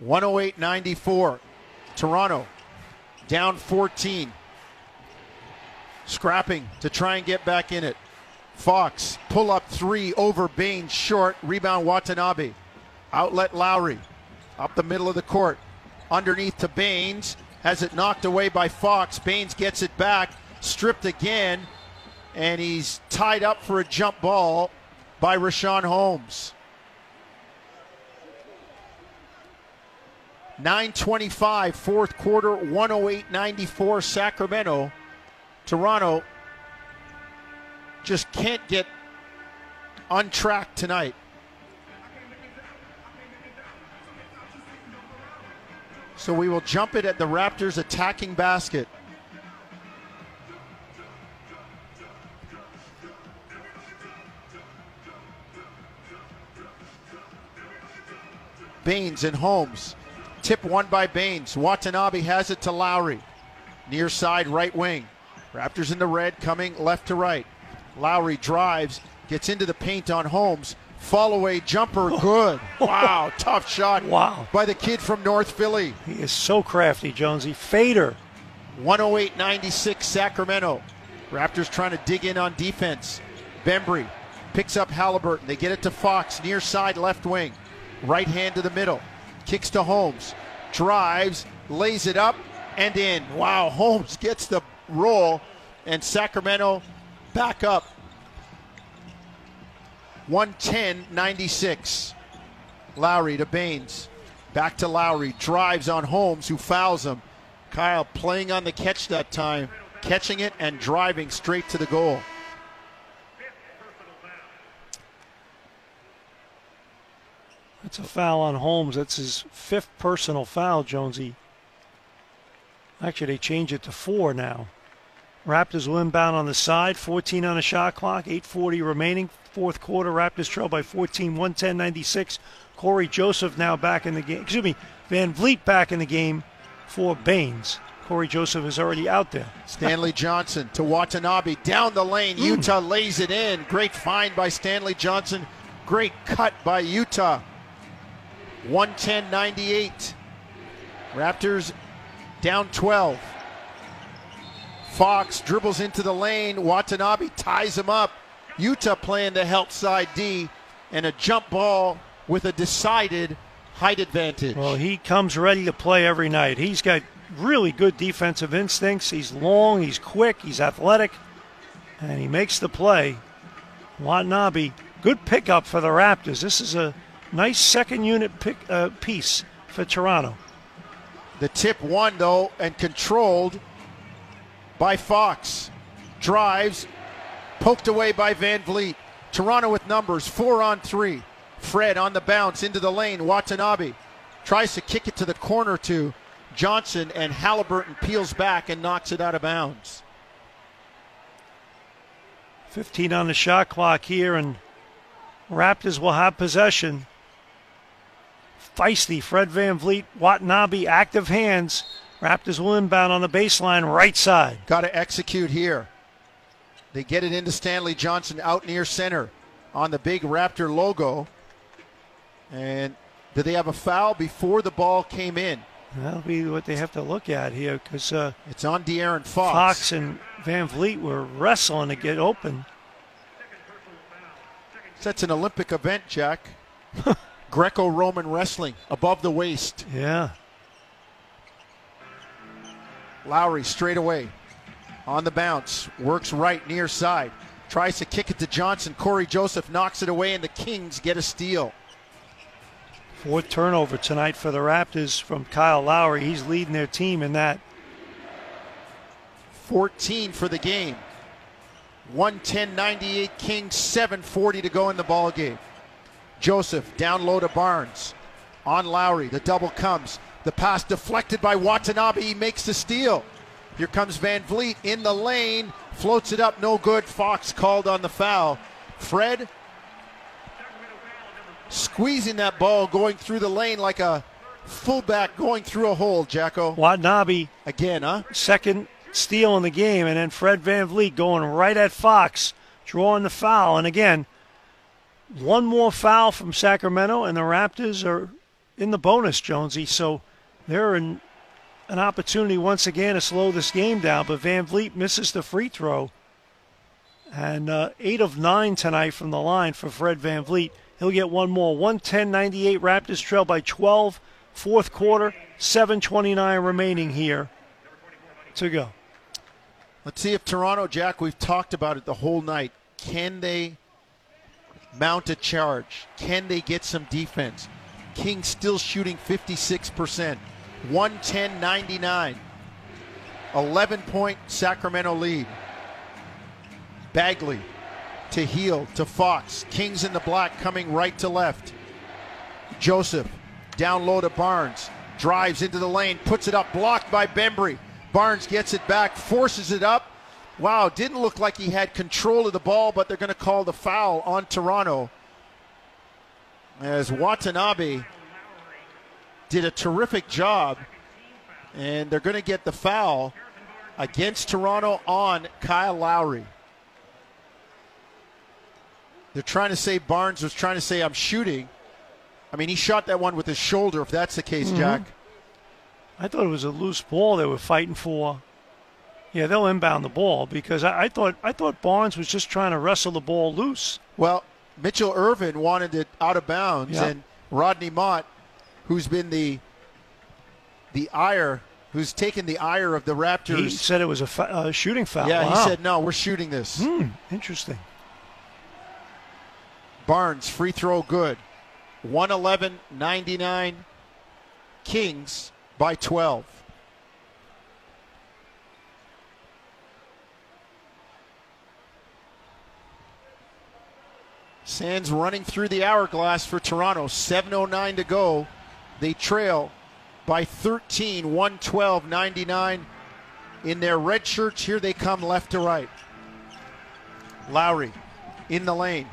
108 94. Toronto down 14. Scrapping to try and get back in it. Fox, pull up three over Baynes, short. Rebound Watanabe. Outlet Lowry. Up the middle of the court. Underneath to Baynes. Has it knocked away by Fox. Baynes gets it back. Stripped again. And he's tied up for a jump ball by Richaun Holmes. 925, fourth quarter, 108 94, Sacramento. Toronto just can't get on track tonight. So we will jump it at the Raptors attacking basket. Baynes and Holmes. Tip one by Baynes. Watanabe has it to Lowry. Near side right wing. Raptors in the red coming left to right. Lowry drives, gets into the paint on Holmes. Fall away jumper, oh. good. Wow, tough shot. Wow. By the kid from North Philly. He is so crafty, Jonesy. Fader. 108 96 Sacramento. Raptors trying to dig in on defense. Bembry picks up Halliburton. They get it to Fox, near side left wing. Right hand to the middle. Kicks to Holmes. Drives, lays it up, and in. Wow, Holmes gets the roll, and Sacramento back up 110 96. Lowry to Baynes. Back to Lowry. Drives on Holmes, who fouls him. Kyle playing on the catch that time, catching it and driving straight to the goal. That's a foul on Holmes. That's his fifth personal foul, Jonesy. Actually, they changed it to four now. Raptors will inbound on the side, 14 on the shot clock, 8.40 remaining. Fourth quarter, Raptors trail by 14, 110 96. Cory Joseph now back in the game. Excuse me, VanVleet back in the game for Baynes. Cory Joseph is already out there. Stanley Johnson to Watanabe down the lane. Hmm. Yuta mm. lays it in. Great find by Stanley Johnson. Great cut by Yuta. 110 98. Raptors down 12. Fox dribbles into the lane. Watanabe ties him up. Yuta playing the help side D and a jump ball with a decided height advantage. Well, he comes ready to play every night. He's got really good defensive instincts. He's long, he's quick, he's athletic, and he makes the play. Watanabe, good pickup for the Raptors. This is a nice second unit pick, uh, piece for Toronto. The tip won, though, and controlled by Fox. Drives, poked away by Van Vleet. Toronto with numbers, four on three. Fred on the bounce into the lane. Watanabe tries to kick it to the corner to Johnson, and Halliburton peels back and knocks it out of bounds. 15 on the shot clock here, and Raptors will have possession. Feisty, Fred Van Vleet, Watanabe, active hands. Raptors will inbound on the baseline, right side. Got to execute here. They get it into Stanley Johnson out near center on the big Raptor logo. And did they have a foul before the ball came in? That'll be what they have to look at here because uh, it's on De'Aaron Fox. Fox and Van Vleet were wrestling to get open. That's an Olympic event, Jack. Greco Roman wrestling above the waist. Yeah. Lowry straight away on the bounce. Works right near side. Tries to kick it to Johnson. Cory Joseph knocks it away, and the Kings get a steal. Fourth turnover tonight for the Raptors from Kyle Lowry. He's leading their team in that. 14 for the game. 110 98 Kings, 740 to go in the ball game. Joseph down low to Barnes. On Lowry. The double comes. The pass deflected by Watanabe. He makes the steal. Here comes Van Vleet in the lane. Floats it up. No good. Fox called on the foul. Fred squeezing that ball going through the lane like a fullback going through a hole, Jacko. Watanabe. Again, huh? Second steal in the game. And then Fred Van Vleet going right at Fox, drawing the foul. And again, one more foul from Sacramento, and the Raptors are in the bonus, Jonesy. So they're in an opportunity once again to slow this game down. But Van Vleet misses the free throw. And uh, eight of nine tonight from the line for Fred Van Vleet. He'll get one more. 110 98 Raptors trail by 12. Fourth quarter, 7.29 remaining here to go. Let's see if Toronto, Jack, we've talked about it the whole night. Can they mount a charge? Can they get some defense? King still shooting 56%. 110 99. 11 point Sacramento lead. Bagley to Hield to Fox. Kings in the black coming right to left. Joseph down low to Barnes. Drives into the lane, puts it up, blocked by Bembry. Barnes gets it back, forces it up. Wow, didn't look like he had control of the ball, but they're going to call the foul on Toronto. As Watanabe did a terrific job, and they're going to get the foul against Toronto on Kyle Lowry. They're trying to say Barnes was trying to say, I'm shooting. I mean, he shot that one with his shoulder, if that's the case, mm-hmm. Jack. I thought it was a loose ball they were fighting for. Yeah, they'll inbound the ball because I, I, thought I thought Barnes was just trying to wrestle the ball loose. Well, Mitchell Ervin wanted it out of bounds, yep. and Rodney Mott, who's been the the ire, who's taken the ire of the Raptors, he said it was a fa- uh, shooting foul. Yeah, wow. he said no, we're shooting this. Hmm, interesting. Barnes free throw good. 111 99 Kings by 12. Sands running through the hourglass for Toronto. 7.09 to go. They trail by 13, 112 99. In their red shirts, here they come left to right. Lowry in the lane.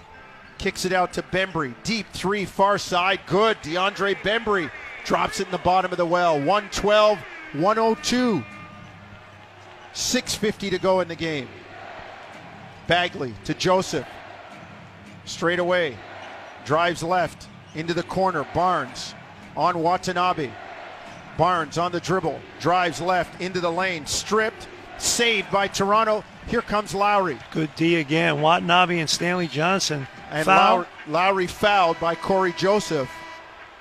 Kicks it out to Bembry. Deep three, far side. Good. DeAndre Bembry drops it in the bottom of the well. 112, 102. 6.50 to go in the game. Bagley to Joseph. Straight away. Drives left into the corner. Barnes on Watanabe. Barnes on the dribble. Drives left into the lane. Stripped. Saved by Toronto. Here comes Lowry. Good D again. Watanabe and Stanley Johnson and. Lowry, Lowry fouled by Cory Joseph.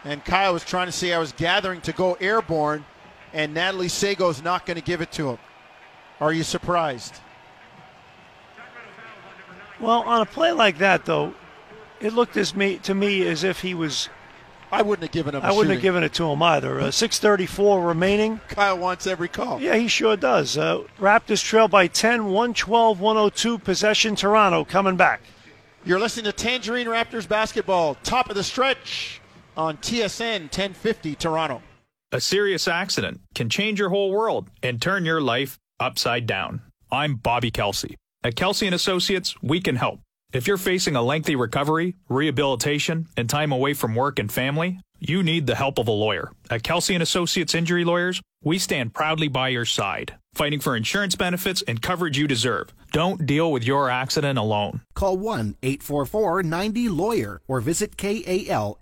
And Kyle was trying to say I was gathering to go airborne, and Natalie Sago's not going to give it to him. Are you surprised? Well, on a play like that, though, it looked as me to me as if he was. I wouldn't have given him. I wouldn't shooting. have given it to him either. Uh, 6:34 remaining. Kyle wants every call. Yeah, he sure does. Uh, Raptors trail by 10, 112, 102. Possession. Toronto coming back. You're listening to Tangerine Raptors basketball, top of the stretch on TSN 1050 Toronto. A serious accident can change your whole world and turn your life upside down. I'm Bobby Kelsey. At Kelsey and Associates, we can help. If you're facing a lengthy recovery, rehabilitation, and time away from work and family, you need the help of a lawyer. At Kelsey and Associates Injury Lawyers, we stand proudly by your side, fighting for insurance benefits and coverage you deserve. Don't deal with your accident alone. Call 1 844 90 Lawyer or visit KALSILaw.com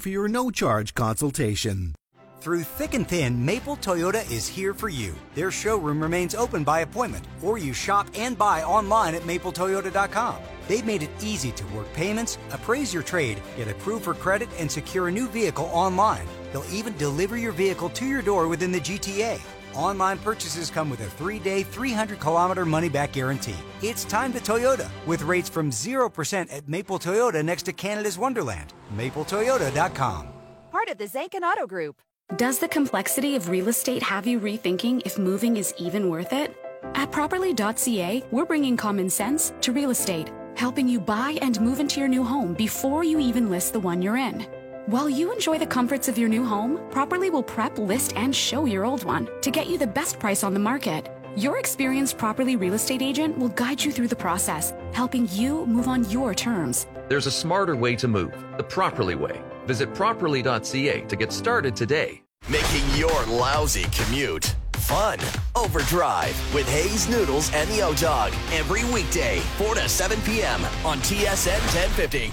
for your no charge consultation. Through thick and thin, Maple Toyota is here for you. Their showroom remains open by appointment, or you shop and buy online at mapletoyota.com. They've made it easy to work payments, appraise your trade, get approved for credit, and secure a new vehicle online. They'll even deliver your vehicle to your door within the GTA. Online purchases come with a three day, 300 kilometer money back guarantee. It's time to Toyota with rates from 0% at Maple Toyota next to Canada's Wonderland. MapleToyota.com. Part of the Zanchin Auto Group. Does the complexity of real estate have you rethinking if moving is even worth it? At Properly.ca, we're bringing common sense to real estate, helping you buy and move into your new home before you even list the one you're in. While you enjoy the comforts of your new home, Properly will prep, list, and show your old one to get you the best price on the market. Your experienced Properly real estate agent will guide you through the process, helping you move on your terms. There's a smarter way to move, the properly way. Visit properly.ca to get started today. Making your lousy commute fun. Overdrive with Hayes Noodles and the O Dog every weekday, 4 to 7 p.m. on TSN 1050.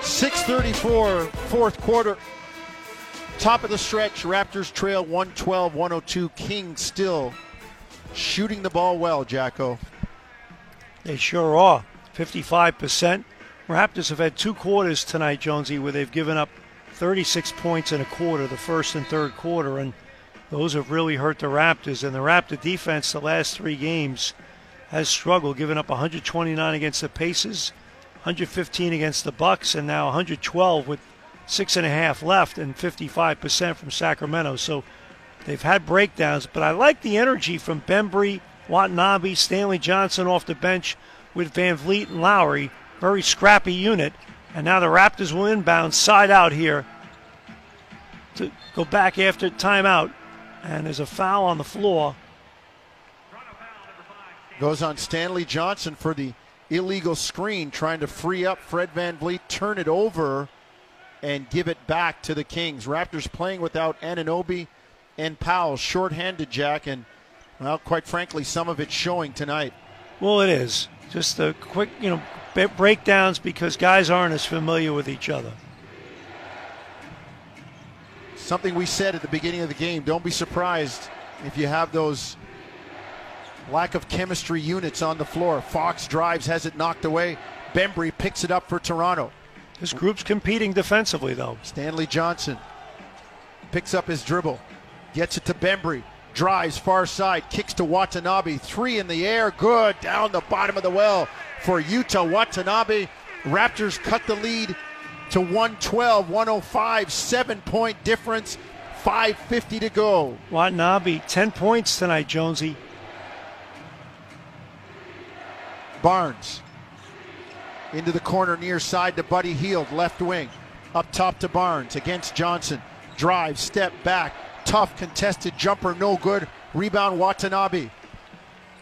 634, fourth quarter. Top of the stretch. Raptors trail 112 102. King still shooting the ball well, Jacko. They sure are. 55%. Raptors have had two quarters tonight, Jonesy, where they've given up 36 points in a quarter, the first and third quarter, and those have really hurt the Raptors. And the Raptor defense, the last three games, has struggled, giving up 129 against the Pacers, 115 against the Bucks, and now 112 with six and a half left and 55% from Sacramento. So they've had breakdowns, but I like the energy from Bembry, Watanabe, Stanley Johnson off the bench with Van Vleet and Lowry. Very scrappy unit. And now the Raptors will inbound side out here to go back after timeout. And there's a foul on the floor. Goes on Stanley Johnson for the illegal screen, trying to free up Fred Van Vleet, turn it over, and give it back to the Kings. Raptors playing without Anunoby and Powell, shorthanded, Jack, and, well, quite frankly, some of it's showing tonight. Well, it is. Just a quick, you know, breakdowns because guys aren't as familiar with each other. Something we said at the beginning of the game. Don't be surprised if you have those lack of chemistry units on the floor. Fox drives, has it knocked away. Bembry picks it up for Toronto. This group's competing defensively, though. Stanley Johnson picks up his dribble, gets it to Bembry, drives far side, kicks to Watanabe, three in the air, good, down the bottom of the well for Yuta Watanabe. Raptors cut the lead to 112, 105, seven point difference, 5.50 to go. Watanabe, 10 points tonight, Jonesy. Barnes into the corner near side to Buddy Hield, left wing. Up top to Barnes against Johnson. Drive, step back. Tough contested jumper, no good. Rebound Watanabe.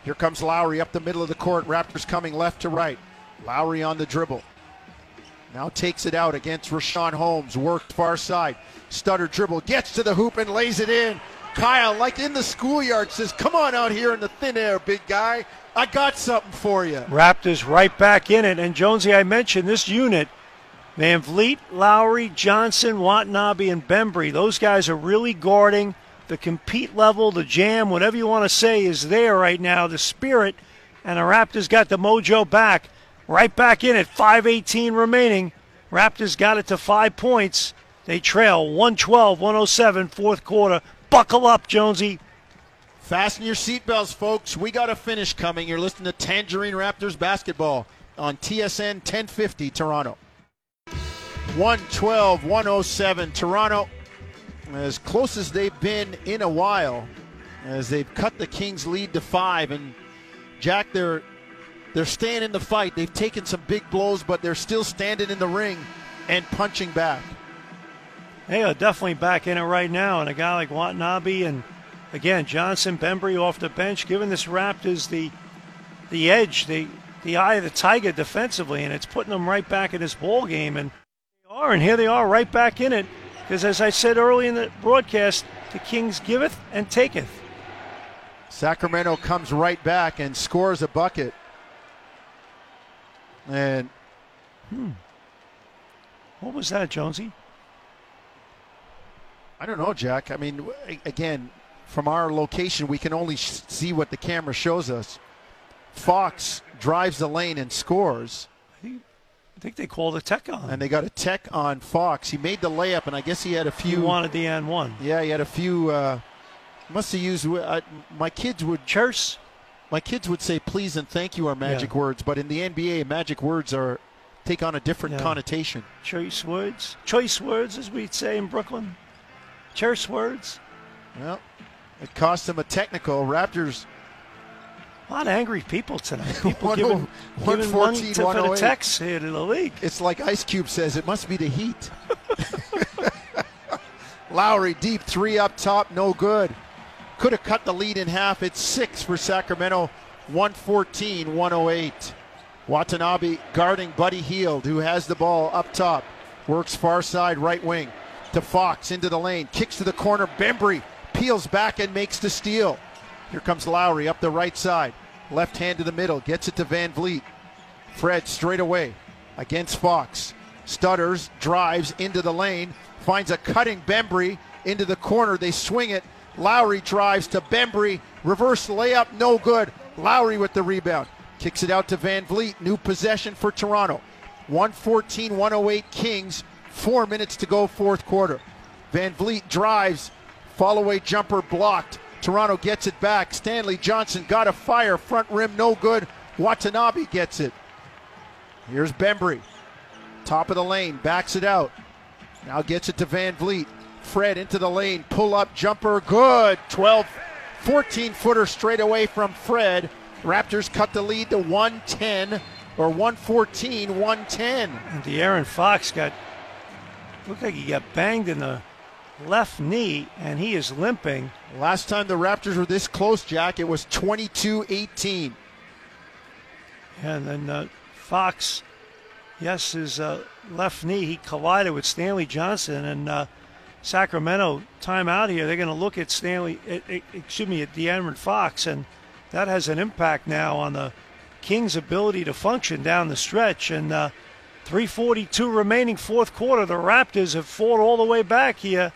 Here comes Lowry up the middle of the court. Raptors coming left to right. Lowry on the dribble. Now takes it out against Richaun Holmes. Worked far side. Stutter dribble. Gets to the hoop and lays it in. Kyle, like in the schoolyard, says, Come on out here in the thin air, big guy. I got something for you. Raptors right back in it. And Jonesy, I mentioned this unit Van Vleet, Lowry, Johnson, Watanabe, and Bembry. Those guys are really guarding the compete level, the jam, whatever you want to say, is there right now. The spirit, and the Raptors got the mojo back. right back in it. 5:18 remaining. Raptors got it to five points. They trail 112 107, fourth quarter. Buckle up, Jonesy. Fasten your seatbelts, folks. We got a finish coming. You're listening to Tangerine Raptors basketball on TSN 1050 Toronto. 112 107 Toronto. As close as they've been in a while, as they've cut the Kings' lead to five. And Jack, they're they're staying in the fight. They've taken some big blows, but they're still standing in the ring and punching back. They are definitely back in it right now. And a guy like Watanabe and again Johnson, Bembry off the bench, giving this Raptors the the edge, the the eye of the tiger defensively, and it's putting them right back in this ball game. And they are, and here they are, right back in it. Because as I said early in the broadcast, the Kings giveth and taketh. Sacramento comes right back and scores a bucket. And hmm. what was that, Jonesy? I don't know, Jack. I mean, again, from our location, we can only sh- see what the camera shows us. Fox drives the lane and scores. I think they called a tech on. And they got a tech on Fox. He made the layup, and I guess he had a few. He wanted the n one. Yeah, he had a few. Uh, must have used. Uh, my kids would. Church my kids would say please and thank you are magic yeah. words, but in the NBA, magic words are take on a different yeah. connotation. Choice words, choice words, as we'd say in Brooklyn. Choice words. Well, it cost them a technical. Raptors. A lot of angry people tonight. People giving, giving to, for the oh techs here to the league. It's like Ice Cube says, it must be the heat. Lowry deep three up top, no good could have cut the lead in half. It's six for Sacramento, 114 108. Watanabe guarding Buddy Hield, who has the ball up top. Works far side right wing to Fox into the lane. Kicks to the corner. Bembry peels back and makes the steal. Here comes Lowry up the right side. Left hand to the middle. Gets it to Van Vleet. Fred straight away against Fox. Stutters, drives into the lane. Finds a cutting Bembry into the corner. They swing it Lowry drives to Bembry. Reverse layup, no good. Lowry with the rebound. Kicks it out to Van Vleet. New possession for Toronto. 114 108 Kings. Four minutes to go, fourth quarter. Van Vleet drives. Fall away jumper blocked. Toronto gets it back. Stanley Johnson got a fire. Front rim, no good. Watanabe gets it. Here's Bembry. Top of the lane. Backs it out. Now gets it to Van Vleet. Fred into the lane, pull up jumper, good. 12, 14 footer straight away from Fred. Raptors cut the lead to 110 or 114, 110. And De'Aaron Fox got looked like he got banged in the left knee and he is limping. Last time the Raptors were this close, Jack, it was 22 18. And then uh, Fox, yes, his uh, left knee, he collided with Stanley Johnson and uh, Sacramento timeout here, they're going to look at Stanley, excuse me, at De'Aaron Fox, and that has an impact now on the Kings' ability to function down the stretch. And uh, 3:42 remaining, fourth quarter. The Raptors have fought all the way back here.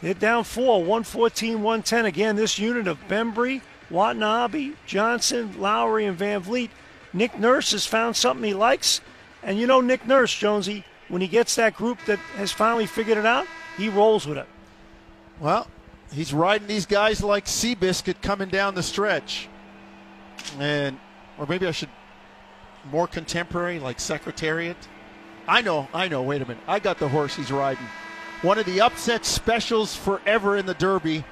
They're down four, 114, 110. Again, this unit of Bembry, Watanabe, Johnson, Lowry, and Van Vleet. Nick Nurse has found something he likes, and you know Nick Nurse, Jonesy, when he gets that group that has finally figured it out, he rolls with it. Well, he's riding these guys like Seabiscuit coming down the stretch. And, or maybe I should, more contemporary, like Secretariat. I know, I know, wait a minute. I got the horse he's riding. One of the upset specials forever in the Derby.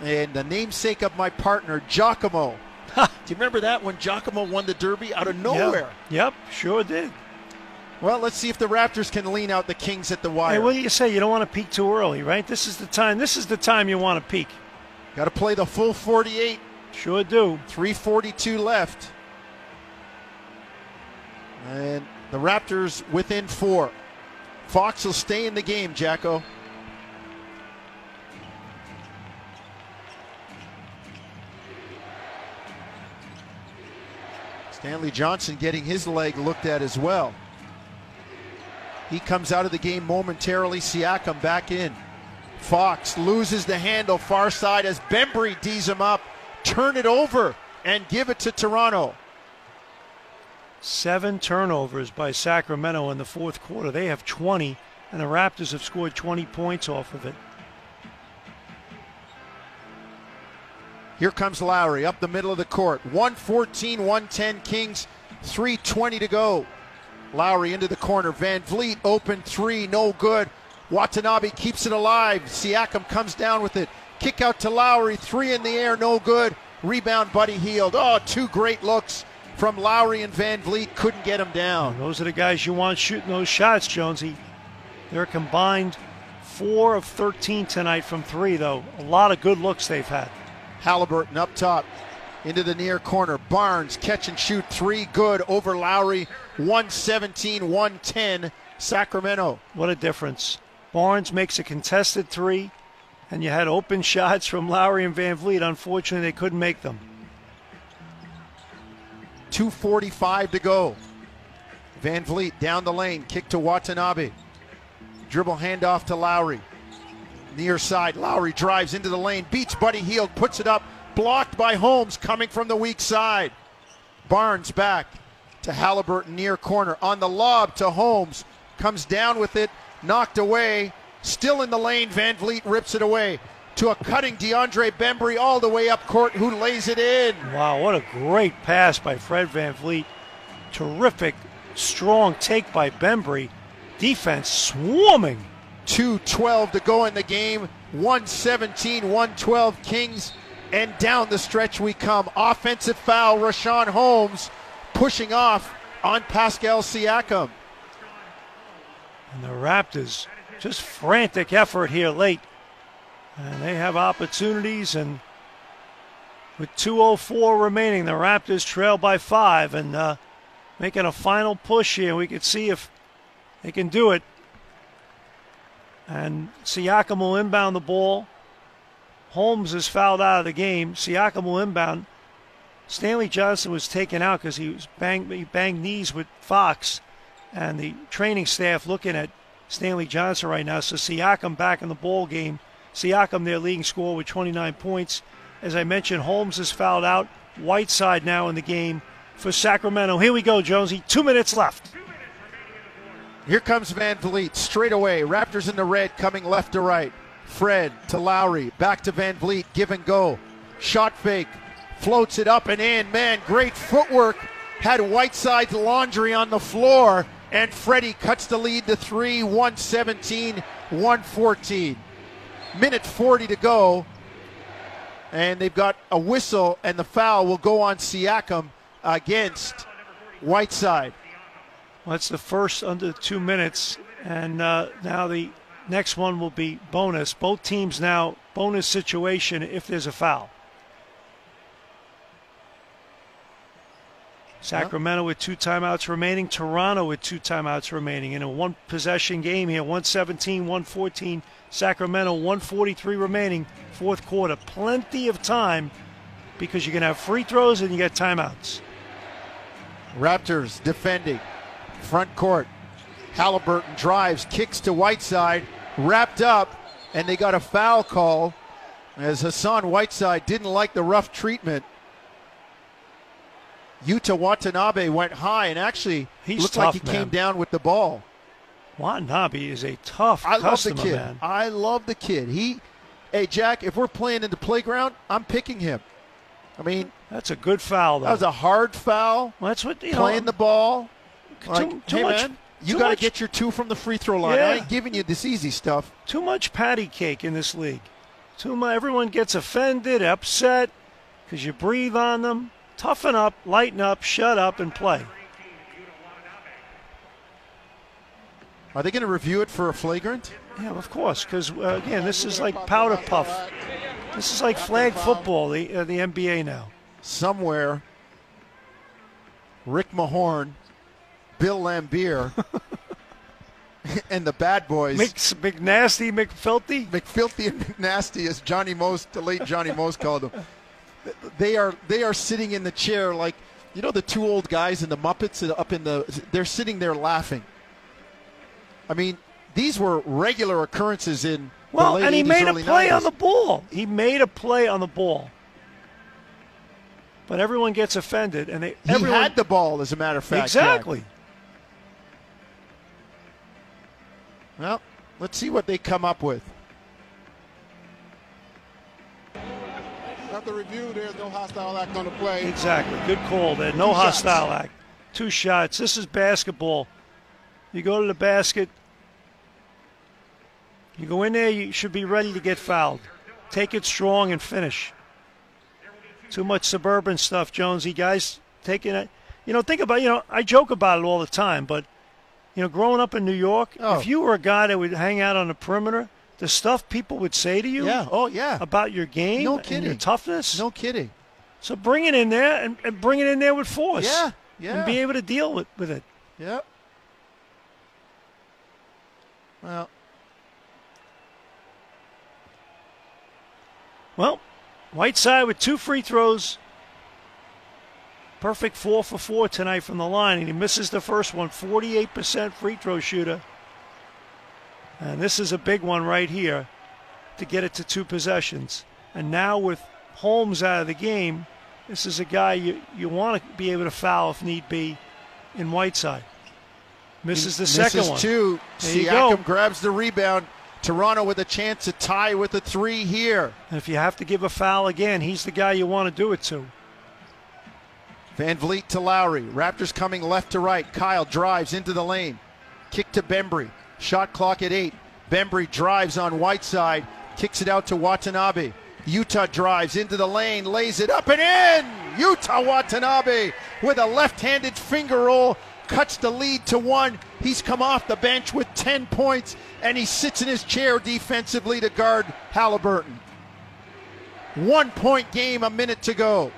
And the namesake of my partner, Giacomo. Do you remember that when Giacomo won the Derby out of nowhere? Yep, yep sure did. Well, let's see if the Raptors can lean out the Kings at the wire. Hey, what do you say? You don't want to peak too early, right? This is the time. This is the time you want to peak. Got to play the full 48. Sure do. 342 left. And the Raptors within four. Fox will stay in the game, Jacko. Stanley Johnson getting his leg looked at as well. He comes out of the game momentarily. Siakam back in. Fox loses the handle far side as Bembry D's him up. Turn it over and give it to Toronto. Seven turnovers by Sacramento in the fourth quarter. They have 20, and the Raptors have scored 20 points off of it. Here comes Lowry up the middle of the court. 114, 110 Kings, 320 to go. Lowry into the corner. Van Vleet open three, no good. Watanabe keeps it alive. Siakam comes down with it. Kick out to Lowry, three in the air, no good. Rebound, Buddy Hield. Oh, two great looks from Lowry and Van Vleet. Couldn't get him down. Those are the guys you want shooting those shots, Jonesy. They're combined four of 13 tonight from three, though. A lot of good looks they've had. Halliburton up top into the near corner. Barnes catch and shoot three good over Lowry. 117 110 Sacramento. What a difference. Barnes makes a contested three, and you had open shots from Lowry and Van Vleet. Unfortunately, they couldn't make them. 2.45 to go. Van Vleet down the lane, kick to Watanabe. Dribble handoff to Lowry. Near side, Lowry drives into the lane, beats Buddy Hield, puts it up, blocked by Holmes coming from the weak side. Barnes back to Halliburton near corner on the lob to Holmes, comes down with it, knocked away, still in the lane. Van Vleet rips it away to a cutting DeAndre Bembry all the way up court, who lays it in. Wow, what a great pass by Fred Van Vleet. Terrific, strong take by Bembry. Defense swarming. 2.12 to go in the game. 117, 112 Kings. And down the stretch we come. Offensive foul, Richaun Holmes pushing off on Pascal Siakam. And the Raptors, just frantic effort here late. And they have opportunities, and with 2.04 remaining, the Raptors trail by five and uh, making a final push here. We could see if they can do it. And Siakam will inbound the ball. Holmes is fouled out of the game. Siakam will inbound. Stanley Johnson was taken out because he was banged, he banged knees with Fox, and the training staff looking at Stanley Johnson right now. So Siakam back in the ball game. Siakam, their leading scorer with 29 points. As I mentioned, Holmes is fouled out. Whiteside now in the game for Sacramento. Here we go, Jonesy. Two minutes left. Here comes Van Vleet straight away. Raptors in the red coming left to right. Fred to Lowry. Back to Van Vleet. Give and go. Shot fake. Floats it up and in. Man, great footwork. Had Whiteside's laundry on the floor. And Freddie cuts the lead to three. 117, 114. Minute 40 to go. And they've got a whistle, and the foul will go on Siakam against Whiteside. Well, that's the first under two minutes, and uh, now the next one will be bonus. Both teams now bonus situation if there's a foul. Sacramento with two timeouts remaining. Toronto with two timeouts remaining. In a one possession game here, 117, 114. Sacramento, 143 remaining. Fourth quarter. Plenty of time because you can have free throws and you get timeouts. Raptors defending. Front court. Halliburton drives, kicks to Whiteside, wrapped up, and they got a foul call as Hassan Whiteside didn't like the rough treatment. Yuta Watanabe went high and actually He's looked tough, like he man. came down with the ball. Watanabe is a tough I love the kid. man. I love the kid. He, hey Jack, if we're playing in the playground, I'm picking him. I mean, That's a good foul, though. that was a hard foul. Well, that's what you playing know. the ball. Too- Like, too hey much- man, you got to get your two from the free throw line. Yeah. I ain't giving you this easy stuff. Too much patty cake in this league. Too much. Everyone gets offended, upset because you breathe on them. Toughen up, lighten up, shut up, and play. Are they going to review it for a flagrant? Yeah, of course. Because uh, again, this is like powder puff. This is like flag football, the uh, the NBA now. Somewhere, Rick Mahorn, Bill Laimbeer, and the bad boys. Mc, McNasty, McFilthy. McFilthy and McNasty, as Johnny Most, the late Johnny Most called them. They are they are sitting in the chair like you know the two old guys in the Muppets up in the. They're sitting there laughing. I mean, these were regular occurrences in Well, and he 80s, made a play 90s. on the ball. He made a play on the ball. but everyone gets offended, and they He everyone had the ball, as a matter of fact. Jack. Well, let's see what they come up with. After review, there's no hostile act on the play. Exactly. Good call there. No Two shots. hostile act. Two shots. This is basketball. You go to the basket. You go in there, you should be ready to get fouled. Take it strong and finish. Too much suburban stuff, Jonesy. Guys taking it. You know, think about, you know, I joke about it all the time, but, you know, growing up in New York, Oh. if you were a guy that would hang out on the perimeter, the stuff people would say to you Yeah. Oh, yeah. about your game No and your toughness. No kidding. So bring it in there and, and bring it in there with force. Yeah. Yeah. And be able to deal with, with it. Yep. Well, Well, Whiteside with two free throws. Perfect four for four tonight from the line, and he misses the first one. 48% free throw shooter. And this is a big one right here to get it to two possessions. And now with Holmes out of the game, this is a guy you, you want to be able to foul if need be in Whiteside. Misses the second misses one. two. There Siakam grabs the rebound. Toronto with a chance to tie with a three here. And if you have to give a foul again, he's the guy you want to do it to. Van Vleet to Lowry. Raptors coming left to right. Kyle drives into the lane. Kick to Bembry. Shot clock at eight. Bembry drives on Whiteside. Kicks it out to Watanabe. Yuta drives into the lane, lays it up and in. Yuta Watanabe with a left-handed finger roll cuts the lead to one. He's come off the bench with 10 points and he sits in his chair defensively to guard Halliburton. One point game, a minute to go.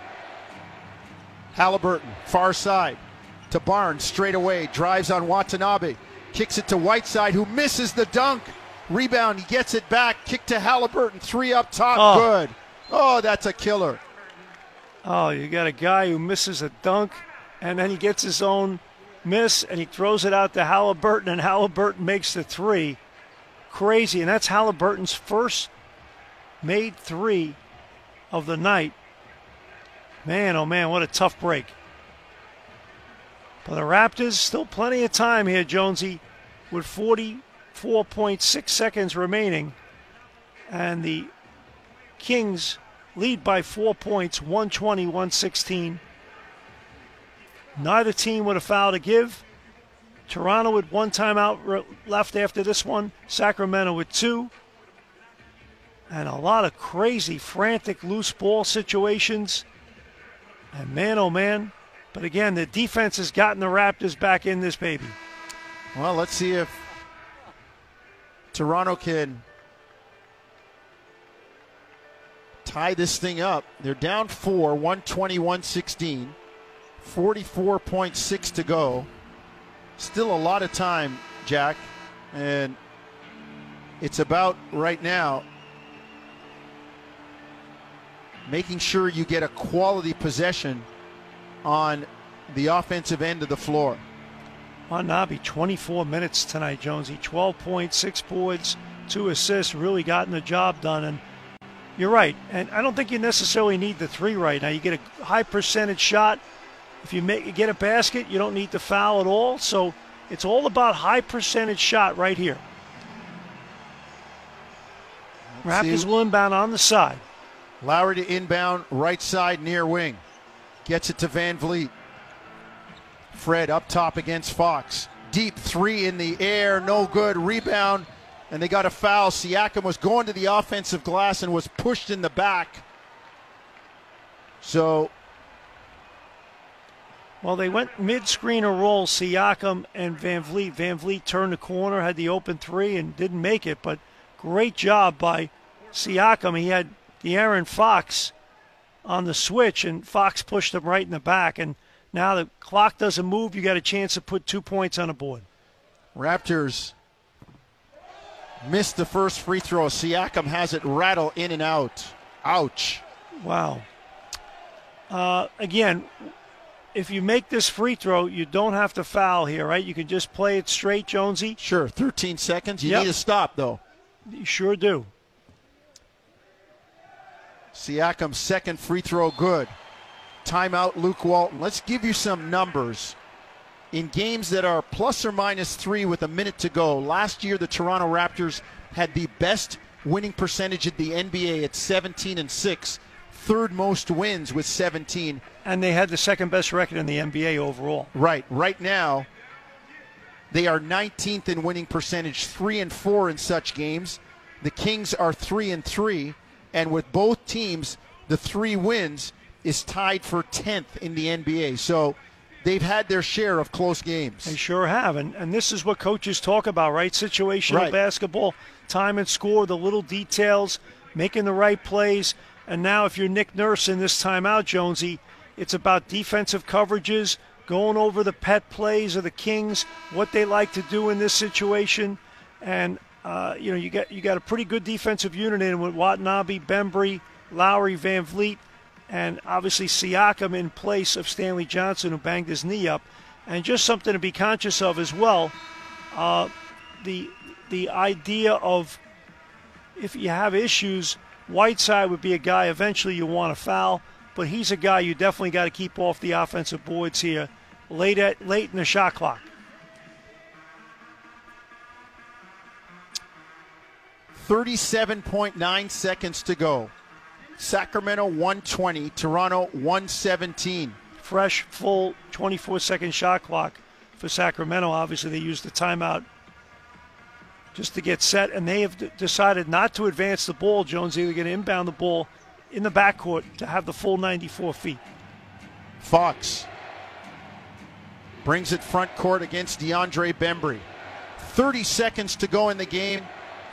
Halliburton, far side to Barnes, straight away, drives on Watanabe, kicks it to Whiteside, who misses the dunk. Rebound, he gets it back, kick to Halliburton, three up top, Oh. good. Oh, that's a killer. Oh, you got a guy who misses a dunk, and then he gets his own miss, and he throws it out to Halliburton, and Halliburton makes the three. Crazy, and that's Halliburton's first made three of the night. Man, oh man, what a tough break. But the Raptors, still plenty of time here, Jonesy, with 44.6 seconds remaining. And the Kings lead by four points, 120 116. Neither team with a foul to give. Toronto with one timeout left after this one, Sacramento with two. And a lot of crazy, frantic loose ball situations. And man, oh man. But again, the defense has gotten the Raptors back in this baby. Well, let's see if Toronto can tie this thing up. They're down four, 120 116, 44.6 to go. Still a lot of time, Jack. And it's about right now making sure you get a quality possession on the offensive end of the floor. Nabi, 24 minutes tonight, Jonesy. 12 points, six boards, two assists, really gotten the job done. And you're right. And I don't think you necessarily need the three right now. You get a high percentage shot. If you make you get a basket, you don't need to foul at all. So it's all about high percentage shot right here. Let's Raptors see. will inbound on the side. Lowry to inbound, right side near wing. Gets it to Van Vleet. Fred up top against Fox. Deep three in the air, no good. Rebound, and they got a foul. Siakam was going to the offensive glass and was pushed in the back. So Well, they went mid screen roll, Siakam and Van Vleet. Van Vleet turned the corner, had the open three, and didn't make it, but great job by Siakam. He had De'Aaron Fox on the switch, and Fox pushed him right in the back. And now the clock doesn't move. You got a chance to put two points on the board. Raptors missed the first free throw. Siakam has it rattle in and out. Ouch. Wow. Uh, again, if you make this free throw, you don't have to foul here, right? You can just play it straight, Jonesy. Sure, 13 seconds. You Yep. need to stop, though. You sure do. Siakam's second free throw good. timeout, Luke Walton. Let's give you some numbers. In games that are plus or minus three with a minute to go, last year the Toronto Raptors had the best winning percentage in the NBA at 17 and 6, third most wins with 17. And they had the second best record in the NBA overall. Right. Right now, they are 19th in winning percentage, 3 and 4 in such games. The Kings are 3 and 3, and with both teams, the 3 wins is tied for 10th in the NBA. So, they've had their share of close games. They sure have. And, and this is what coaches talk about, right? Situational Right. basketball, time and score, the little details, making the right plays. And now, if you're Nick Nurse in this timeout, Jonesy, it's about defensive coverages, going over the pet plays of the Kings, what they like to do in this situation. And, uh, you know, you got, you got a pretty good defensive unit in with Watanabe, Bembry, Lowry, Van Vleet, and obviously Siakam in place of Stanley Johnson, who banged his knee up. And just something to be conscious of as well. Uh, the the idea of if you have issues, Whiteside would be a guy eventually you want to foul, but he's a guy you definitely got to keep off the offensive boards here late at late in the shot clock. 37.9 seconds to go. Sacramento 120, Toronto 117. Fresh, full 24 second shot clock for Sacramento. Obviously, they used the timeout just to get set, and they have d- decided not to advance the ball. Jones either going to inbound the ball in the backcourt to have the full 94 feet. Fox brings it front court against DeAndre Bembry. 30 seconds to go in the game.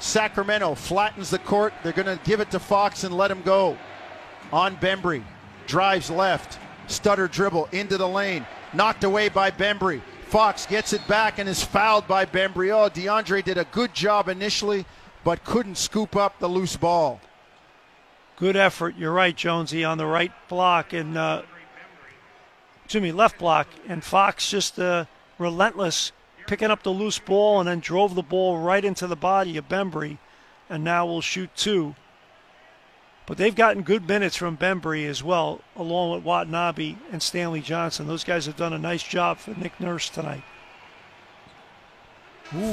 Sacramento flattens the court. They're going to give it to Fox and let him go. On Bembry. Drives left. Stutter dribble into the lane. Knocked away by Bembry. Fox gets it back and is fouled by Bembry. Oh, DeAndre did a good job initially, but couldn't scoop up the loose ball. Good effort. You're right, Jonesy, on the right block and uh, excuse me, left block, and Fox just uh, relentless, picking up the loose ball and then drove the ball right into the body of Bembry, and now will shoot two. But they've gotten good minutes from Bembry as well, along with Watanabe and Stanley Johnson. Those guys have done a nice job for Nick Nurse tonight.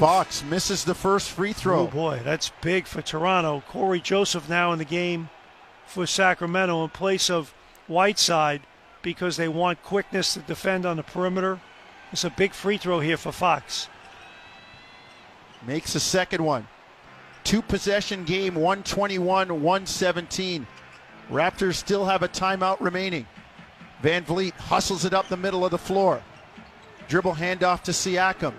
Fox misses the first free throw. Oh boy, that's big for Toronto. Cory Joseph now in the game for Sacramento in place of Whiteside because they want quickness to defend on the perimeter. It's a big free throw here for Fox. Makes a second one. Two possession game, 121 117. Raptors still have a timeout remaining. Van Vleet hustles it up the middle of the floor. Dribble handoff to Siakam.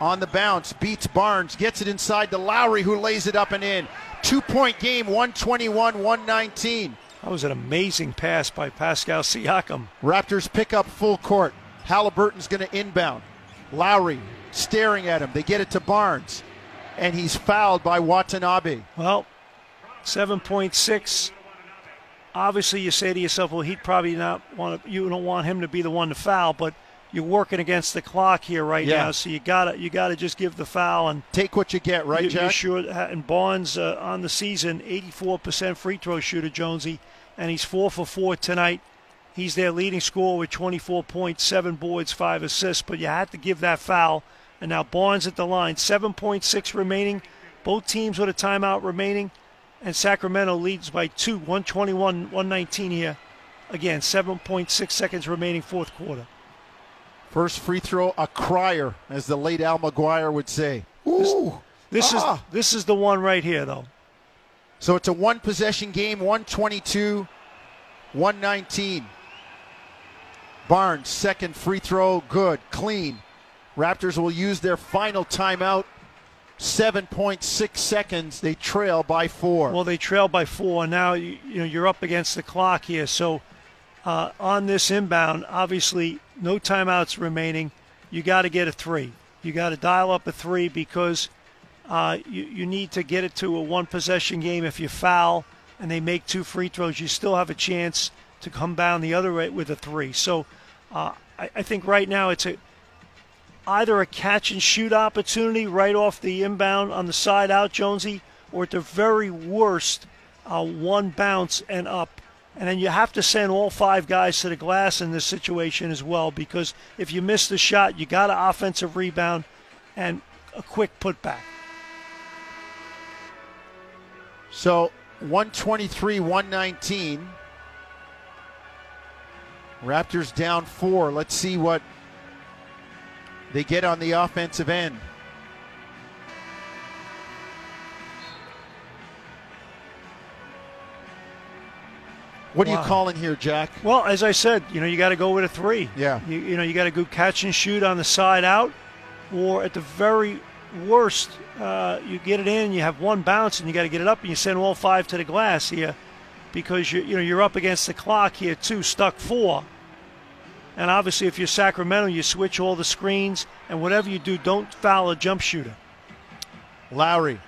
On the bounce, beats Barnes, gets it inside to Lowry, who lays it up and in. Two point game, 121 119. That was an amazing pass by Pascal Siakam. Raptors pick up full court. Halliburton's going to inbound. Lowry staring at him. They get it to Barnes, and he's fouled by Watanabe. Well, 7.6. Obviously, you say to yourself, well, he'd probably not want to, you don't want him to be the one to foul, but you're working against the clock here right Yeah. now, so you gotta you gotta just give the foul and Take what you get, right, you, Jack? sure and Barnes uh, on the season, 84% free throw shooter, Jonesy, and he's four for four tonight. He's their leading scorer with 24.7 boards, five assists, but you had to give that foul. And now Barnes at the line, 7.6 remaining. Both teams with a timeout remaining, and Sacramento leads by two, 121, 119 here. Again, 7.6 seconds remaining, fourth quarter. First free throw, a crier, as the late Al McGuire would say. Ooh. This Ah. is this is the one right here, though. So it's a one possession game, 122, 119. Barnes, second free throw, good, clean. Raptors will use their final timeout. 7.6 seconds. They trail by four. Well, they trail by four. Now you, know you're up against the clock here. So uh, on this inbound, obviously no timeouts remaining. You got to get a three. You got to dial up a three because uh, you you need to get it to a one possession game. If you foul and they make two free throws, you still have a chance to come down the other way with a three. So uh, I, I think right now it's a either a catch and shoot opportunity right off the inbound on the side out, Jonesy, or at the very worst, uh, one bounce and up And then you have to send all five guys to the glass in this situation as well because if you miss the shot, you got an offensive rebound and a quick putback. So 123, 119. Raptors down four. Let's see what they get on the offensive end. What are Wow. you calling here, Jack? Well, as I said, you know, you got to go with a three. Yeah. You, you know, you got to go catch and shoot on the side out, or at the very worst, uh, you get it in, you have one bounce, and you got to get it up, and you send all five to the glass here, because you you know you're up against the clock here too, stuck four. And obviously, if you're Sacramento, you switch all the screens, and whatever you do, don't foul a jump shooter. Lowry.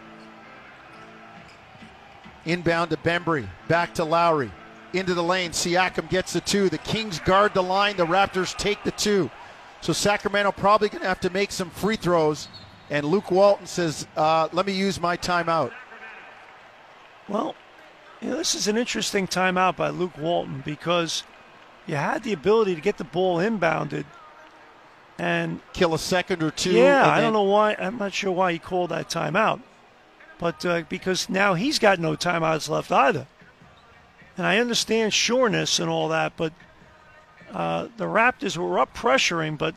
Inbound to Bembry. Back to Lowry. Into the lane. Siakam gets the two. The Kings guard the line. The Raptors take the two. So Sacramento probably going to have to make some free throws. And Luke Walton says, uh, let me use my timeout. Well, you know, this is an interesting timeout by Luke Walton because you had the ability to get the ball inbounded and Kill a second or two. Yeah, I don't know why. I'm not sure why he called that timeout, but uh, because now he's got no timeouts left either. And I understand sureness and all that, but uh, the Raptors were up pressuring, but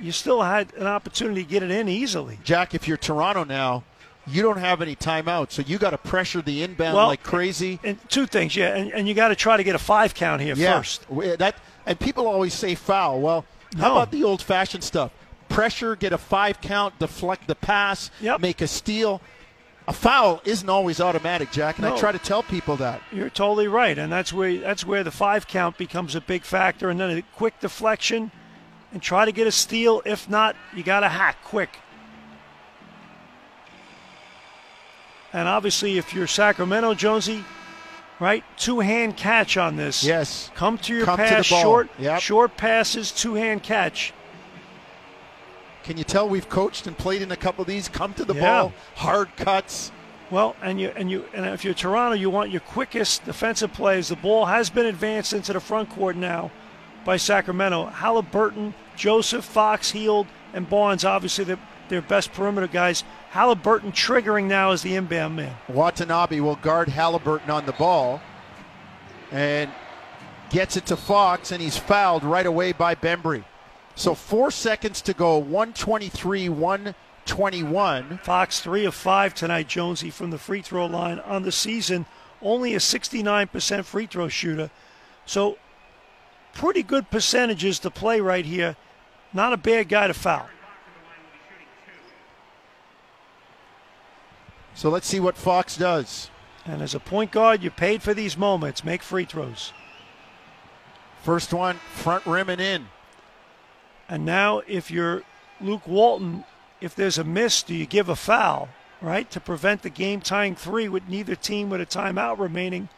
you still had an opportunity to get it in easily. Jack, if you're Toronto now, you don't have any timeout, So you got to pressure the inbound Well, like crazy. And two things, yeah, and, and you got to try to get a five count here yeah. first. W- eh, That and people always say foul. Well, how about the old-fashioned stuff? Pressure, get a five count, deflect the pass, make a steal. A foul isn't always automatic, Jack, and I try to tell people that. You're totally right, and that's where that's where the five count becomes a big factor, and then a quick deflection, and try to get a steal. If not, you got to hack quick. And obviously, if you're Sacramento, Jonesy, right, two hand catch on this. Yes. Come to your Come to pass, ball. short, Yep. short passes, two hand catch. Can you tell we've coached and played in a couple of these? Come to the Yeah. ball, hard cuts. Well, and you and you and if you're Toronto, you want your quickest defensive plays. The ball has been advanced into the front court now by Sacramento. Halliburton, Joseph, Fox, Hield, and Barnes, obviously the, their best perimeter guys. Halliburton triggering now as the inbound man. Watanabe will guard Halliburton on the ball and gets it to Fox, and he's fouled right away by Bembry. So four seconds to go, 123, 121. Fox three of five tonight, Jonesy from the free throw line on the season. Only a 69% free throw shooter. So pretty good percentages to play right here. Not a bad guy to foul. So let's see what Fox does. And as a point guard, you paid for these moments. Make free throws. First one, front rim and in. And now, if you're Luke Walton, if there's a miss, do you give a foul, right, to prevent the game tying three with neither team with a timeout remaining?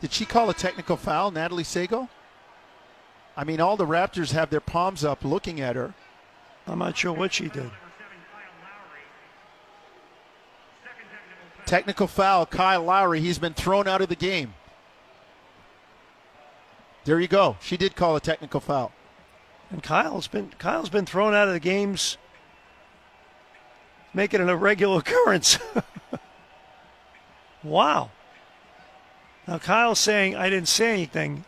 Did she call a technical foul, Natalie Sago? I mean, all the Raptors have their palms up looking at her. I'm not sure what she did. Technical foul, Kyle Lowry. He's been thrown out of the game. There you go. She did call a technical foul. And Kyle's been Kyle's been thrown out of the games, making it a regular occurrence. wow. Now Kyle's saying I didn't say anything.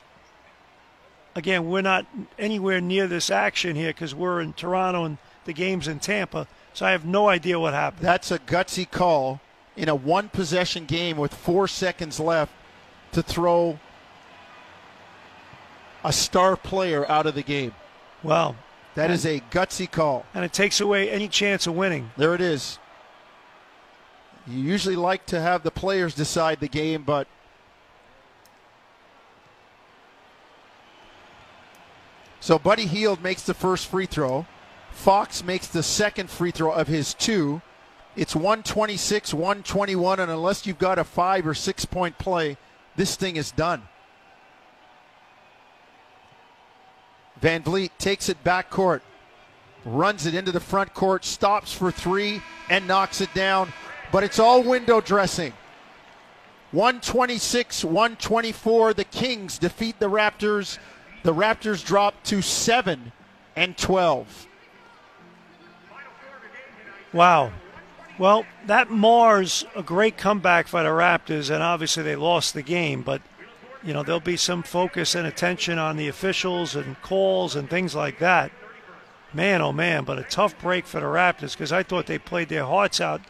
Again, we're not anywhere near this action here because we're in Toronto and the game's in Tampa, so I have no idea what happened. That's a gutsy call in a one possession game with four seconds left to throw a star player out of the game. Wow. That is a gutsy call. And it takes away any chance of winning. There it is. You usually like to have the players decide the game, but So Buddy Hield makes the first free throw. Fox makes the second free throw of his two. It's 126, 121, and unless you've got a five or six point play, this thing is done. Van Vleet takes it back court, runs it into the front court, stops for three, and knocks it down. But it's all window dressing. 126 124. The Kings defeat the Raptors. The Raptors drop to 7 and 12. Wow. Well, that mars a great comeback for the Raptors, and obviously they lost the game, but you know, there'll be some focus and attention on the officials and calls and things like that. Man, oh man, but a tough break for the Raptors because I thought they played their hearts out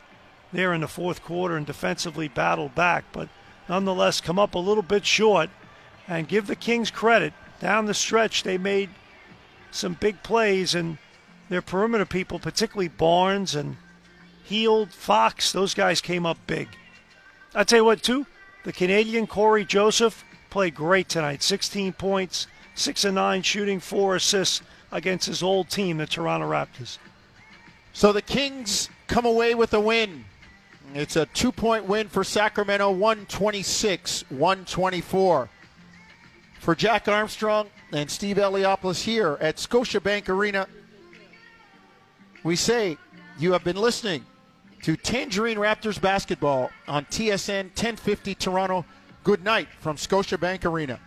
there in the fourth quarter and defensively battled back, but nonetheless come up a little bit short. And give the Kings credit. Down the stretch, they made some big plays, and their perimeter people, particularly Barnes and Hield, Fox, those guys came up big. I tell you what, too, the Canadian Cory Joseph played great tonight. 16 points, six and nine shooting, four assists against his old team, the Toronto Raptors. So the Kings come away with a win. It's a two point win for Sacramento, 126 124. For Jack Armstrong and Steve Eliopoulos here at Scotiabank Arena, we say you have been listening to Tangerine Raptors basketball on TSN 1050 Toronto. Good night from Scotiabank Arena.